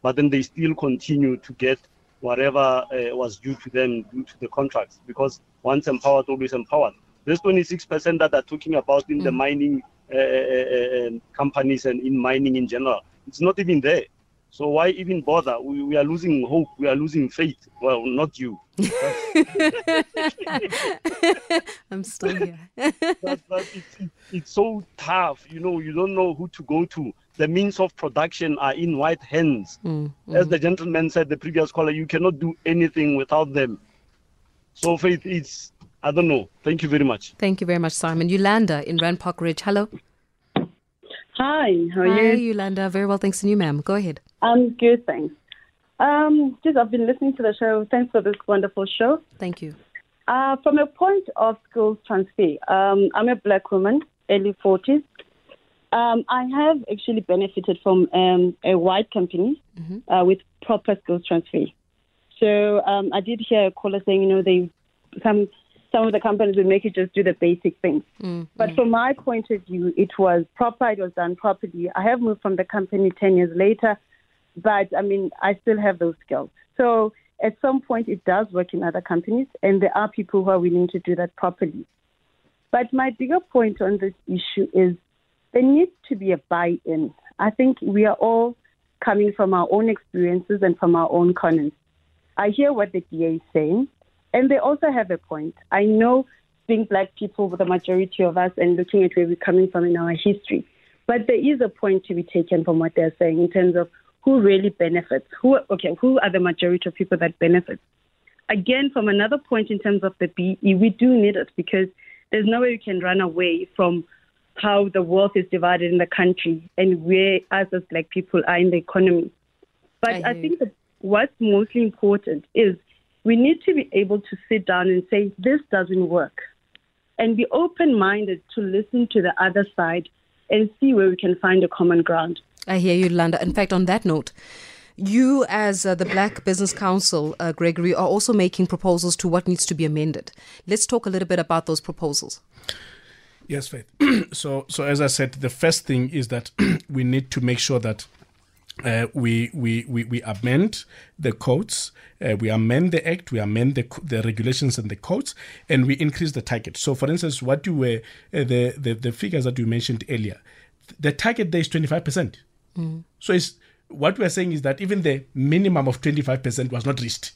But then they still continue to get whatever uh, was due to them due to the contracts. Because once empowered, always empowered. This 26% that they're talking about in the mining uh, uh, uh, companies and in mining in general, it's not even there. So why even bother? We, we are losing hope. We are losing faith. Well, not you. (laughs) I'm still here. (laughs) but, but it's, it, it's so tough. You know, you don't know who to go to. The means of production are in white hands. Mm, As the gentleman said, the previous caller, you cannot do anything without them. So, Faith, it's, I don't know. Thank you very much. Thank you very much, Simon. Yolanda in Randpark Ridge. Hello. Hi, how are you? Hi, you? Yolanda. Very well, thanks, and you, ma'am. Go ahead. I'm good, thanks. Um, just I've been listening to the show. Thanks for this wonderful show. Thank you. Uh, from a point of skills transfer, um, I'm a black woman, early 40s. Um, I have actually benefited from um, a white company uh, with proper skills transfer. So um, I did hear a caller saying, you know, they some some of the companies would make you just do the basic things. Mm, but mm. from my point of view, it was proper. It was done properly. I have moved from the company ten years later, but I mean, I still have those skills. So at some point, it does work in other companies, and there are people who are willing to do that properly. But my bigger point on this issue is there needs to be a buy-in. I think we are all coming from our own experiences and from our own corners. I hear what the DA is saying, and they also have a point. I know being black people, the majority of us, and looking at where we're coming from in our history, but there is a point to be taken from what they're saying in terms of who really benefits. Who okay? Who are the majority of people that benefit? Again, from another point in terms of the BE, we do need it because there's no way you can run away from how the wealth is divided in the country and where us as black people are in the economy. But I, I think that what's mostly important is we need to be able to sit down and say, this doesn't work. And be open minded to listen to the other side and see where we can find a common ground. I hear you, Landa. In fact, on that note, you, as uh, the Black Business Council, uh, Gregory, are also making proposals to what needs to be amended. Let's talk a little bit about those proposals. Yes, Faith. (clears throat) so, so as I said, the first thing is that (clears throat) we need to make sure that uh, we, we, we, we amend the codes, uh, we amend the act, we amend the, the regulations and the codes, and we increase the target. So, for instance, what you were, uh, the, the, the figures that you mentioned earlier, the target there is 25%. Mm. So, it's, what we're saying is that even the minimum of 25% was not reached.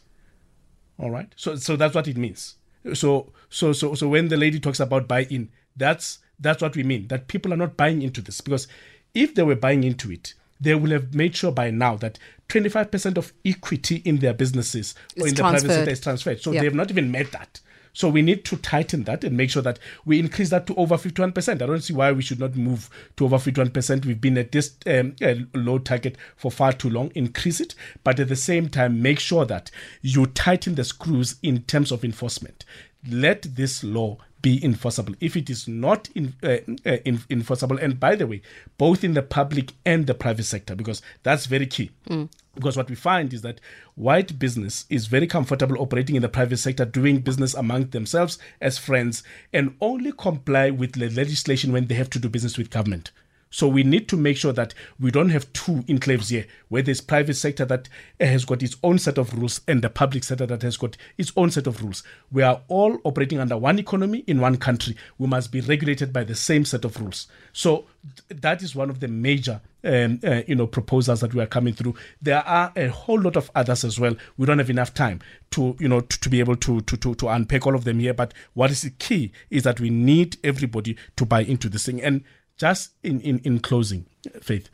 All right. So, so that's what it means. So, so, so, so when the lady talks about buy in, that's, that's what we mean, that people are not buying into this because if they were buying into it, they will have made sure by now that 25% of equity in their businesses it's or in the private sector is transferred. So yeah. they have not even met that. So we need to tighten that and make sure that we increase that to over 51%. I don't see why we should not move to over 51%. We've been at this um, low target for far too long. Increase it, but at the same time, make sure that you tighten the screws in terms of enforcement. Let this law be enforceable. If it is not in, uh, uh, in, enforceable, and by the way, both in the public and the private sector, because that's very key. Mm. Because what we find is that white business is very comfortable operating in the private sector, doing business among themselves as friends, and only comply with the legislation when they have to do business with government. So we need to make sure that we don't have two enclaves here, where there's private sector that has got its own set of rules and the public sector that has got its own set of rules. We are all operating under one economy in one country. We must be regulated by the same set of rules. So that is one of the major um, uh, you know proposals that we are coming through. There are a whole lot of others as well. We don't have enough time to you know to, to be able to, to to to unpack all of them here. But what is the key is that we need everybody to buy into this thing and just in, in, in closing, Faith,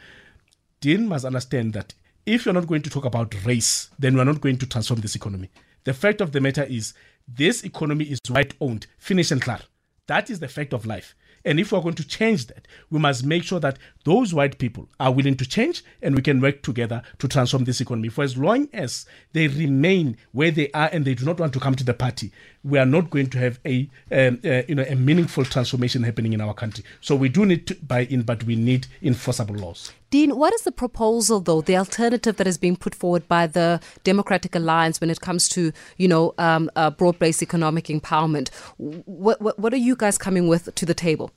Dean must understand that if you're not going to talk about race, then we're not going to transform this economy. The fact of the matter is, this economy is white owned, finish and clear. That is the fact of life. And if we're going to change that, we must make sure that those white people are willing to change and we can work together to transform this economy. For as long as they remain where they are and they do not want to come to the party, we are not going to have a um, uh, you know a meaningful transformation happening in our country. So we do need to buy in, but we need enforceable laws. Dean, what is the proposal, though, the alternative that is being put forward by the Democratic Alliance when it comes to, you know, um, uh, broad-based economic empowerment? What, what, what are you guys coming with to the table?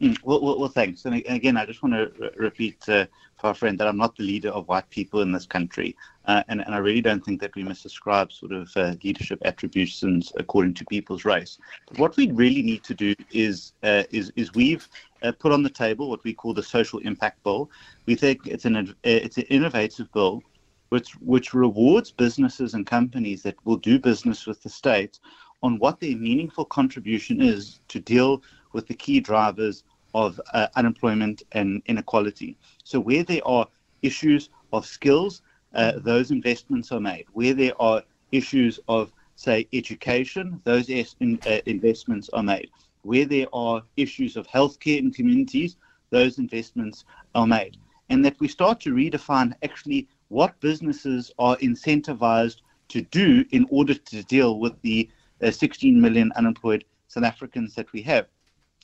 Mm, well, well, well, thanks. And again, I just want to re- repeat uh, for our friend that I'm not the leader of white people in this country. Uh, and, and I really don't think that we must ascribe sort of uh, leadership attributions according to people's race. But what we really need to do is, uh, is, is we've uh, put on the table what we call the social impact bill. We think it's an, uh, it's an innovative bill which, which rewards businesses and companies that will do business with the state on what their meaningful contribution is to deal with the key drivers of uh, unemployment and inequality. So, where there are issues of skills, uh, those investments are made. Where there are issues of, say, education, those in, uh, investments are made. Where there are issues of healthcare in communities, those investments are made. And that we start to redefine actually what businesses are incentivized to do in order to deal with the uh, 16 million unemployed South Africans that we have.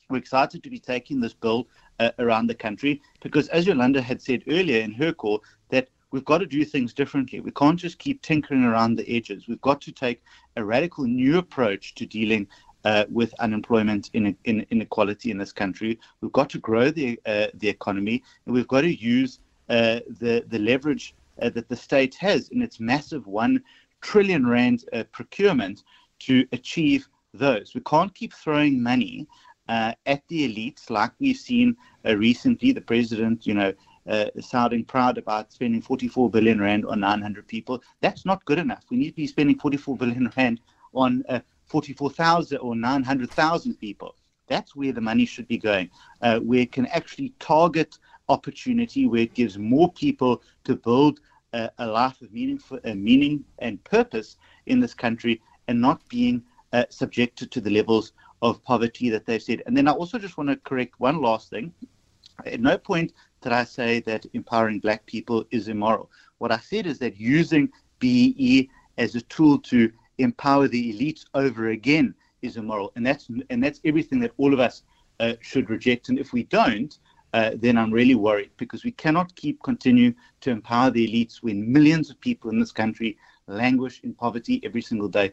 We're excited to be taking this bill uh, around the country because, as Yolanda had said earlier in her call, that we've got to do things differently. We can't just keep tinkering around the edges. We've got to take a radical new approach to dealing uh, with unemployment in, in, inequality in this country. We've got to grow the uh, the economy, and we've got to use uh, the the leverage uh, that the state has in its massive one trillion rand uh, procurement to achieve those. We can't keep throwing money uh, at the elites, like we've seen uh, recently, the president, you know, uh, sounding proud about spending 44 billion rand on 900 people. That's not good enough. We need to be spending 44 billion rand on uh, 44,000 or 900,000 people. That's where the money should be going, uh, where it can actually target opportunity, where it gives more people to build a, a life of meaningful, meaning and purpose in this country, and not being uh, subjected to the levels of poverty that they've said. And then I also just want to correct one last thing. At no point did I say that empowering black people is immoral. What I said is that using BEE as a tool to empower the elites over again is immoral, and that's and that's everything that all of us uh, should reject. And if we don't, uh, then I'm really worried because we cannot keep continue to empower the elites when millions of people in this country languish in poverty every single day.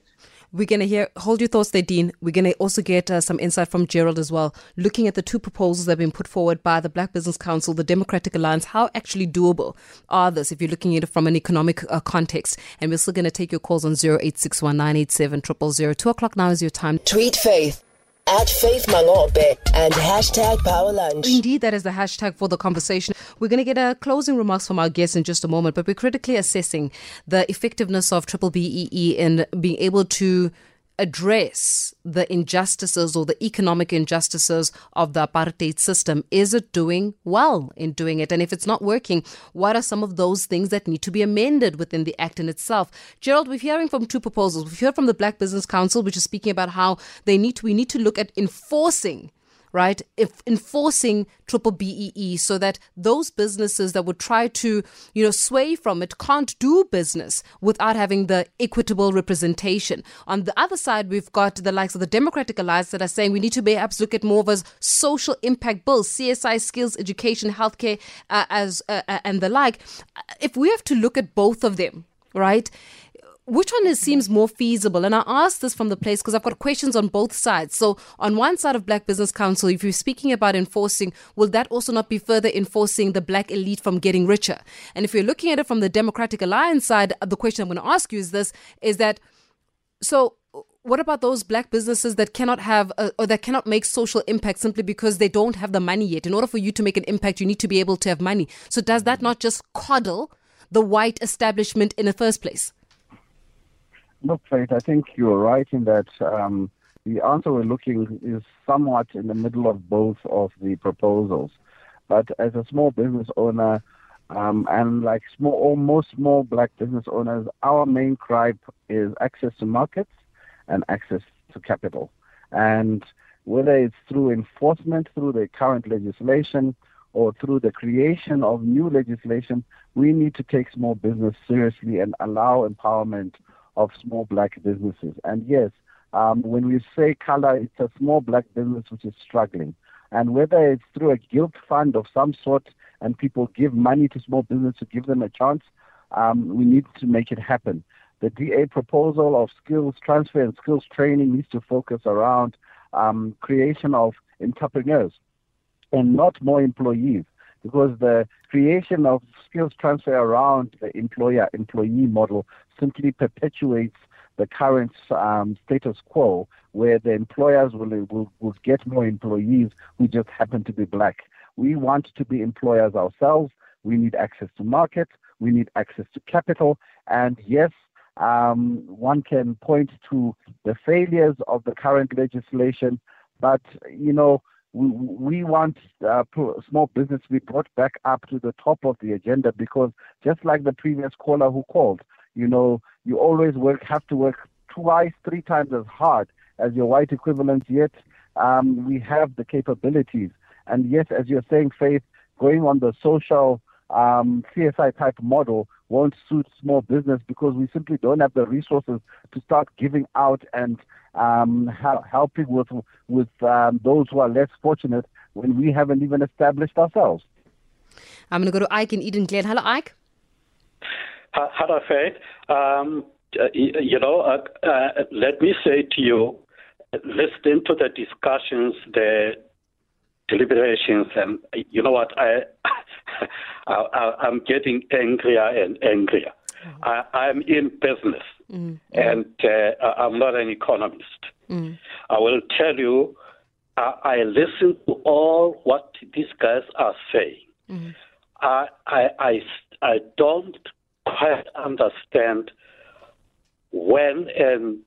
We're going to hear, hold your thoughts there, Dean. We're going to also get uh, some insight from Gerald as well, looking at the two proposals that have been put forward by the Black Business Council, the Democratic Alliance. How actually doable are this if you're looking at it from an economic uh, context? And we're still going to take your calls on 0861 987 000. Two o'clock now is your time. Tweet Faith at Faith Mangope and hashtag Power Lunch. Indeed, that is the hashtag for the conversation. We're going to get a closing remarks from our guests in just a moment, but we're critically assessing the effectiveness of Triple BEE in being able to address the injustices or the economic injustices of the apartheid system? Is it doing well in doing it? And if it's not working, what are some of those things that need to be amended within the act in itself? Gerald, we're hearing from two proposals. We've heard from the Black Business Council, which is speaking about how they need to, we need to look at enforcing right? If enforcing triple BEE so that those businesses that would try to, you know, sway from it can't do business without having the equitable representation. On the other side, we've got the likes of the Democratic Alliance that are saying we need to perhaps look at more of a social impact bill, CSI, skills, education, healthcare, uh, as uh, uh, and the like. If we have to look at both of them, right? Which one is, seems more feasible? And I ask this from the place because I've got questions on both sides. So, on one side of Black Business Council, if you're speaking about enforcing, will that also not be further enforcing the black elite from getting richer? And if you're looking at it from the Democratic Alliance side, the question I'm going to ask you is this: is that so? What about those black businesses that cannot have a, or that cannot make social impact simply because they don't have the money yet? In order for you to make an impact, you need to be able to have money. So does that not just coddle the white establishment in the first place? Look, Faith, I think you're right in that um, the answer we're looking is somewhat in the middle of both of the proposals. But as a small business owner, um, and like small, almost small black business owners, our main gripe is access to markets and access to capital. And whether it's through enforcement, through the current legislation, or through the creation of new legislation, we need to take small business seriously and allow empowerment of small black businesses. And yes, um, when we say color, it's a small black business which is struggling. And whether it's through a guilt fund of some sort and people give money to small business to give them a chance, um, we need to make it happen. The DA proposal of skills transfer and skills training needs to focus around um, creation of entrepreneurs and not more employees because the creation of skills transfer around the employer employee model simply perpetuates the current um, status quo where the employers will, will, will get more employees who just happen to be black. We want to be employers ourselves. We need access to market. We need access to capital. And yes, um, one can point to the failures of the current legislation, but you know we, we want uh, small business to be brought back up to the top of the agenda because just like the previous caller who called, you know, you always work have to work twice, three times as hard as your white equivalents. Yet um, we have the capabilities, and yes, as you're saying, Faith, going on the social um, CSI type model won't suit small business because we simply don't have the resources to start giving out and um, helping with with um, those who are less fortunate when we haven't even established ourselves. I'm going to go to Ike in Edenglen. Hello, Ike. Hello, Faith. Um, uh, you know, uh, uh, let me say to you, listening to the discussions, the deliberations, and you know what, I, (laughs) I am getting angrier and angrier. I, am in business, mm. and uh, I'm not an economist. Mm. I will tell you, I, I, listen to all what these guys are saying. Mm. I, I, I, I don't quite understand when and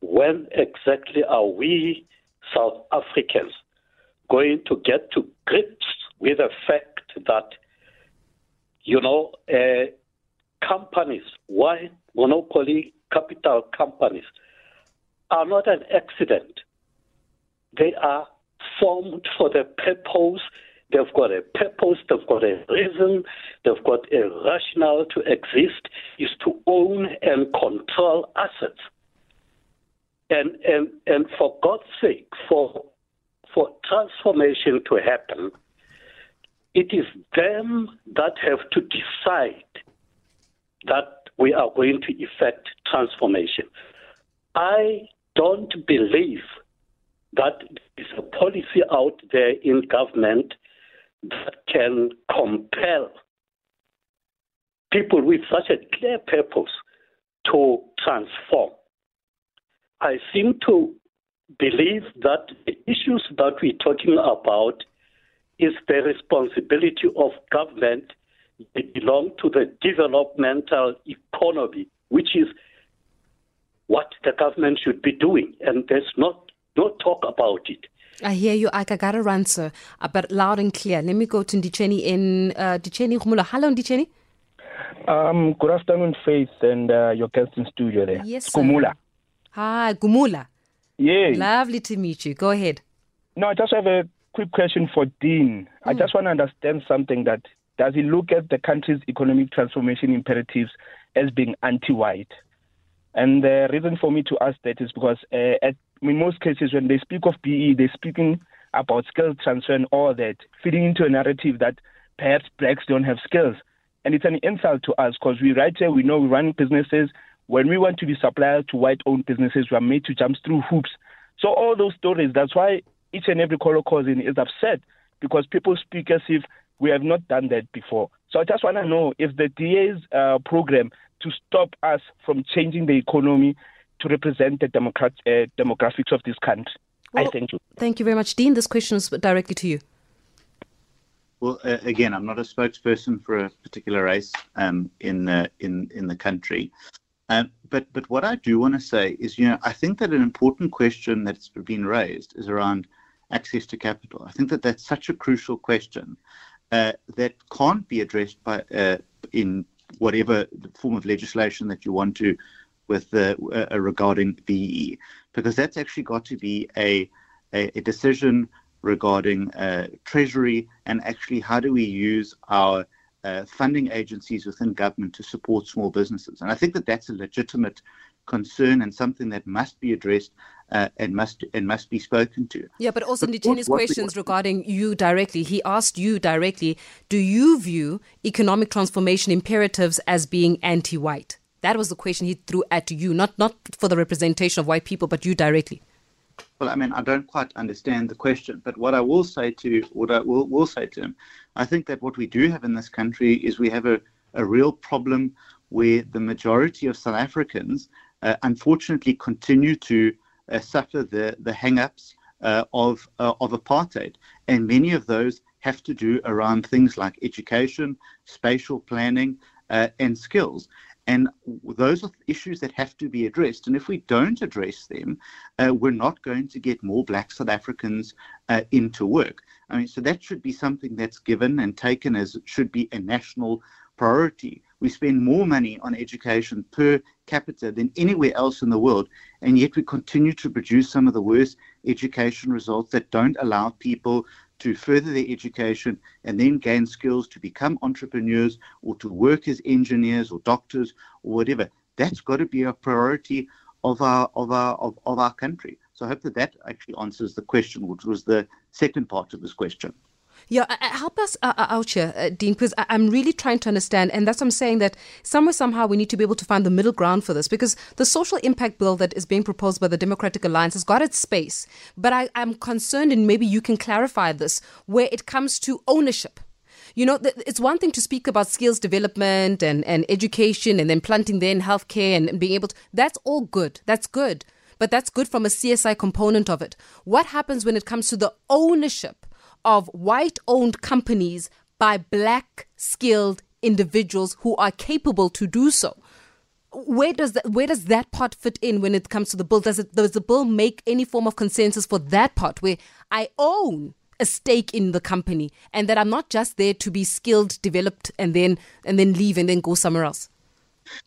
when exactly are we South Africans going to get to grips with the fact that, you know, uh, companies, why monopoly capital companies, are not an accident. they are formed for the purpose. They've got a purpose, they've got a reason, they've got a rationale to exist, is to own and control assets. And, and, and for God's sake, for, for transformation to happen, it is them that have to decide that we are going to effect transformation. I don't believe that there is a policy out there in government that can compel people with such a clear purpose to transform. I seem to believe that the issues that we're talking about is the responsibility of government. They belong to the developmental economy, which is what the government should be doing. And there's not no talk about it. I hear you. I got a run, sir, uh, but loud and clear. Let me go to Ndicheni in uh, Ndicheni Khumula. Hello, Ndicheni. Um, good afternoon, Faith, and uh, your guest in studio there. Yes, It's sir. Gumula. Hi, Gumula. Yeah. Lovely to meet you. Go ahead. No, I just have a quick question for Dean. I just want to understand something that does he look at the country's economic transformation imperatives as being anti-white? And the reason for me to ask that is because uh, at, in most cases when they speak of BE, they're speaking about skill transfer and all that, feeding into a narrative that perhaps blacks don't have skills. And it's an insult to us because we right here, we know we run businesses. When we want to be suppliers to white-owned businesses, we are made to jump through hoops. So all those stories, that's why each and every color cousin is upset because people speak as if we have not done that before. So I just want to know if the DA's uh, program to stop us from changing the economy to represent the democrat, uh, demographics of this country. I thank you. Thank you very much, Dean. This question is directly to you. Well, uh, again, I'm not a spokesperson for a particular race um, in the in in the country, um, but but what I do want to say is, you know, I think that an important question that's been raised is around access to capital. I think that that's such a crucial question uh, that can't be addressed by uh, in whatever form of legislation that you want to with uh, regarding VE, because that's actually got to be a a, a decision regarding uh, treasury and actually how do we use our uh, funding agencies within government to support small businesses. And I think that that's a legitimate concern and something that must be addressed uh, and must and must be spoken to. Yeah, but also Ndicheni's what we- questions regarding you directly. He asked you directly, do you view economic transformation imperatives as being anti-white? That was the question he threw at you, not not for the representation of white people, but you directly. Well, I mean, I don't quite understand the question, but what I will say to what I will, will say to him, I think that what we do have in this country is we have a, a real problem where the majority of South Africans, uh, unfortunately, continue to suffer the the hang-ups uh, of uh, of apartheid, and many of those have to do around things like education, spatial planning, uh, and skills. And those are issues that have to be addressed. And if we don't address them, uh, we're not going to get more black South Africans uh, into work. I mean, so that should be something that's given and taken as should be a national priority. We spend more money on education per capita than anywhere else in the world, and yet we continue to produce some of the worst education results that don't allow people to further their education and then gain skills to become entrepreneurs or to work as engineers or doctors or whatever. That's got to be a priority of our of our of, of our country. So I hope that that actually answers the question, which was the second part of this question. Yeah, uh, uh, help us uh, uh, out here, uh, Dean, because I- I'm really trying to understand, and that's what I'm saying that somewhere, somehow, we need to be able to find the middle ground for this, because the social impact bill that is being proposed by the Democratic Alliance has got its space, but I, I'm concerned, and maybe you can clarify this, where it comes to ownership. You know, it's one thing to speak about skills development and, and education and then planting there in healthcare and, and being able to, that's all good. That's good. But that's good from a CSI component of it. What happens when it comes to the ownership of white owned companies by black skilled individuals who are capable to do so? Where does that where does that part fit in when it comes to the bill? Does it does the bill make any form of consensus for that part where I own a stake in the company and that I'm not just there to be skilled, developed and then and then leave and then go somewhere else?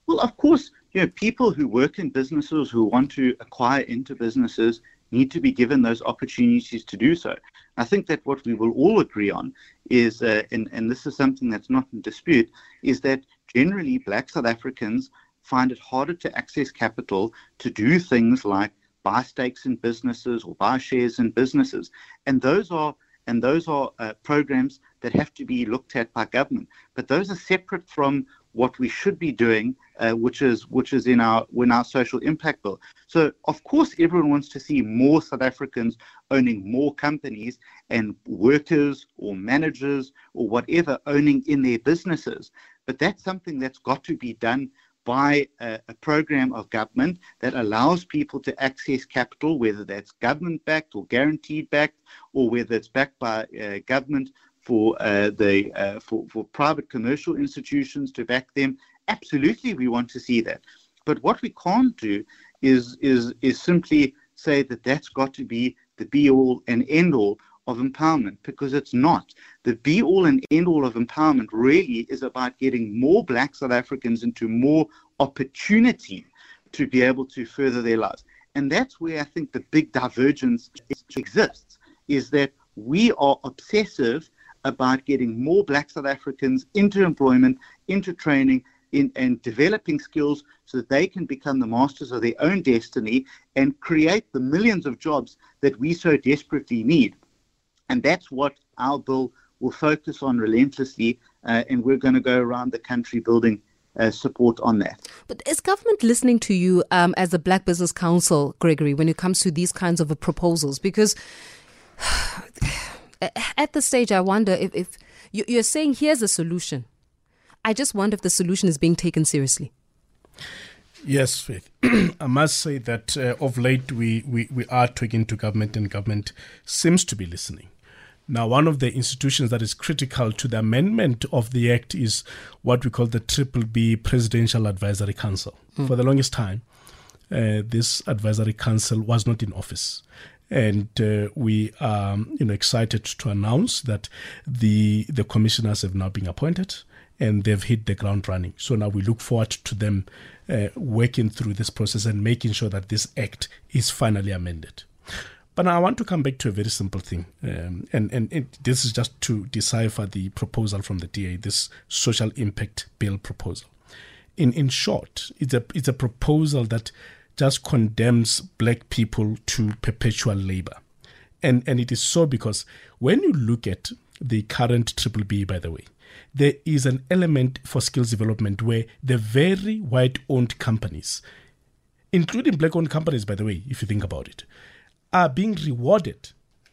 Well, of course, you know, people who work in businesses who want to acquire into businesses need to be given those opportunities to do so. I think that what we will all agree on is, uh, and, and this is something that's not in dispute, is that generally black South Africans find it harder to access capital to do things like buy stakes in businesses or buy shares in businesses. And those are and those are uh, programs that have to be looked at by government. But those are separate from what we should be doing, uh, which is which is in our in our social impact bill. So of course everyone wants to see more South Africans owning more companies and workers or managers or whatever owning in their businesses. But that's something that's got to be done by a, a, program of government that allows people to access capital, whether that's government backed or guaranteed backed, or whether it's backed by uh, government for uh, the uh, for, for private commercial institutions to back them. Absolutely, we want to see that. But what we can't do is is is simply say that that's got to be the be all and end all of empowerment because it's not. The be all and end all of empowerment really is about getting more black South Africans into more opportunity to be able to further their lives. And that's where I think the big divergence exists is that we are obsessive about getting more black South Africans into employment, into training, in, and developing skills so that they can become the masters of their own destiny and create the millions of jobs that we so desperately need. And that's what our bill will focus on relentlessly. Uh, and we're going to go around the country building uh, support on that. But is government listening to you um, as a Black Business Council, Gregory, when it comes to these kinds of proposals? Because (sighs) (sighs) at the stage, I wonder if, if you're saying here's a solution. I just wonder if the solution is being taken seriously. Yes, Faith. (clears throat) I must say that uh, of late we, we, we are talking to government, and government seems to be listening. Now, one of the institutions that is critical to the amendment of the Act is what we call the Triple B Presidential Advisory Council. Mm. For the longest time, uh, this advisory council was not in office. And uh, we are you know, excited to announce that the, the commissioners have now been appointed and they've hit the ground running. So now we look forward to them uh, working through this process and making sure that this act is finally amended. But now I want to come back to a very simple thing, um, and and it, this is just to decipher the proposal from the DA, this social impact bill proposal. In in short, it's a it's a proposal that just condemns black people to perpetual labor, and and it is so because when you look at the current triple B, by the way, there is an element for skills development where the very white owned companies, including black owned companies, by the way, if you think about it, are being rewarded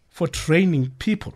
for training people.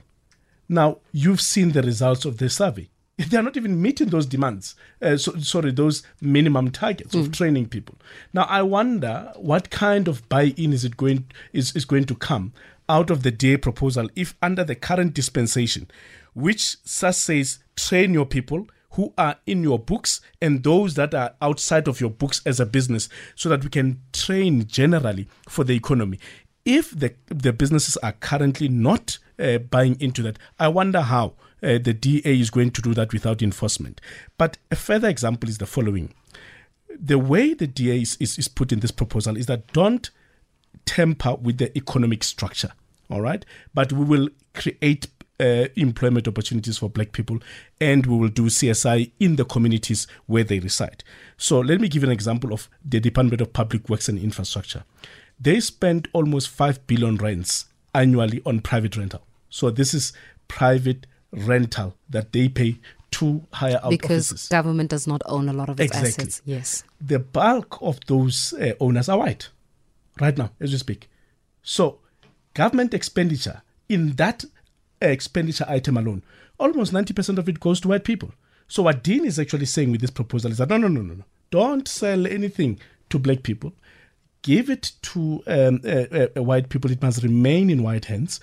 Now, you've seen the results of the survey. (laughs) They're not even meeting those demands, uh, so, sorry, those minimum targets mm. of training people. Now, I wonder what kind of buy-in is it going is, is going to come out of the DA proposal if under the current dispensation, which says train your people who are in your books and those that are outside of your books as a business so that we can train generally for the economy if the the businesses are currently not uh, buying into that, I wonder how uh, the DA is going to do that without enforcement. But a further example is the following: the way the DA is, is, is put in this proposal is that don't temper with the economic structure, all right? But we will create uh, employment opportunities for black people and we will do CSI in the communities where they reside. So let me give an example of the Department of Public Works and Infrastructure they spend almost 5 billion rands annually on private rental. So this is private rental that they pay to hire out because offices. government does not own a lot of its exactly. assets. Yes. The bulk of those uh, owners are white right now as we speak. So government expenditure in that uh, expenditure item alone, almost 90% of it goes to white people. So what Dean is actually saying with this proposal is that no, no, no, no, no. Don't sell anything to black people give it to um, uh, uh, white people, it must remain in white hands.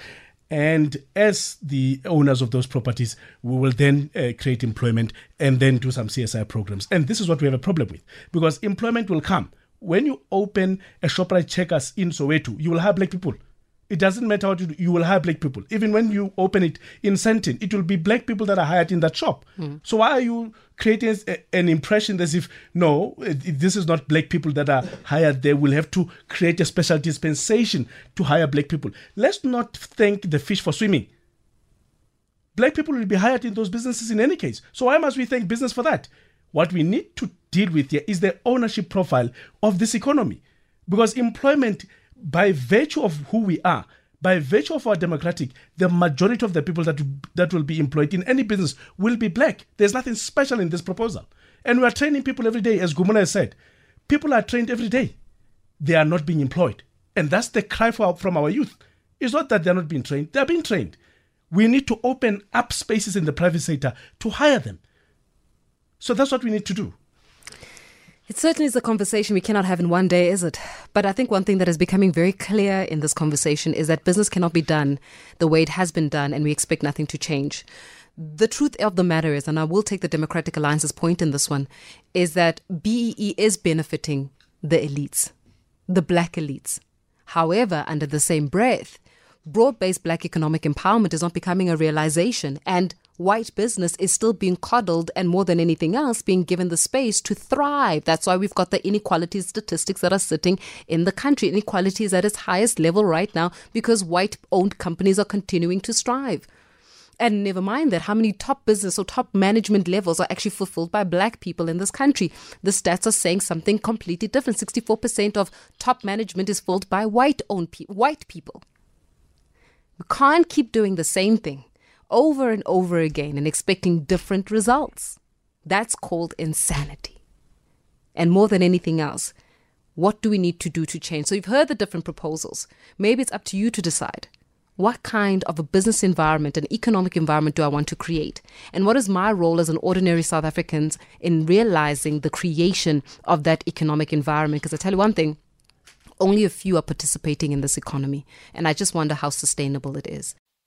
And as the owners of those properties, we will then uh, create employment and then do some CSI programs. And this is what we have a problem with because employment will come. When you open a Shoprite Checkers in Soweto, you will have black people It doesn't matter what you do, you will hire black people. Even when you open it in Sandton, it will be black people that are hired in that shop. Mm. So why are you creating a, an impression as if, no, it, this is not black people that are hired there? We'll have to create a special dispensation to hire black people. Let's not thank the fish for swimming. Black people will be hired in those businesses in any case. So why must we thank business for that? What we need to deal with here is the ownership profile of this economy. Because employment by virtue of who we are, by virtue of our democratic, the majority of the people that that will be employed in any business will be black. There's nothing special in this proposal, and we are training people every day, as Gumuna has said. People are trained every day. They are not being employed, and that's the cry for, from our youth. It's not that they're not being trained; they're being trained. We need to open up spaces in the private sector to hire them. So that's what we need to do. It certainly is a conversation we cannot have in one day, is it? But I think one thing that is becoming very clear in this conversation is that business cannot be done the way it has been done, and we expect nothing to change. The truth of the matter is, and I will take the Democratic Alliance's point in this one, is that BEE is benefiting the elites, the black elites. However, under the same breath, broad based black economic empowerment is not becoming a realization, and white business is still being coddled and more than anything else being given the space to thrive. That's why we've got the inequality statistics that are sitting in the country. Inequality is at its highest level right now because white owned companies are continuing to strive. And never mind that, how many top business or top management levels are actually fulfilled by black people in this country? The stats are saying something completely different. 64% of top management is filled by white owned pe- white people. We can't keep doing the same thing over and over again and expecting different results. That's called insanity. And more than anything else, what do we need to do to change? So you've heard the different proposals. Maybe it's up to you to decide. What kind of a business environment, an economic environment do I want to create? And what is my role as an ordinary South African in realizing the creation of that economic environment? Because I tell you one thing, only a few are participating in this economy. And I just wonder how sustainable it is.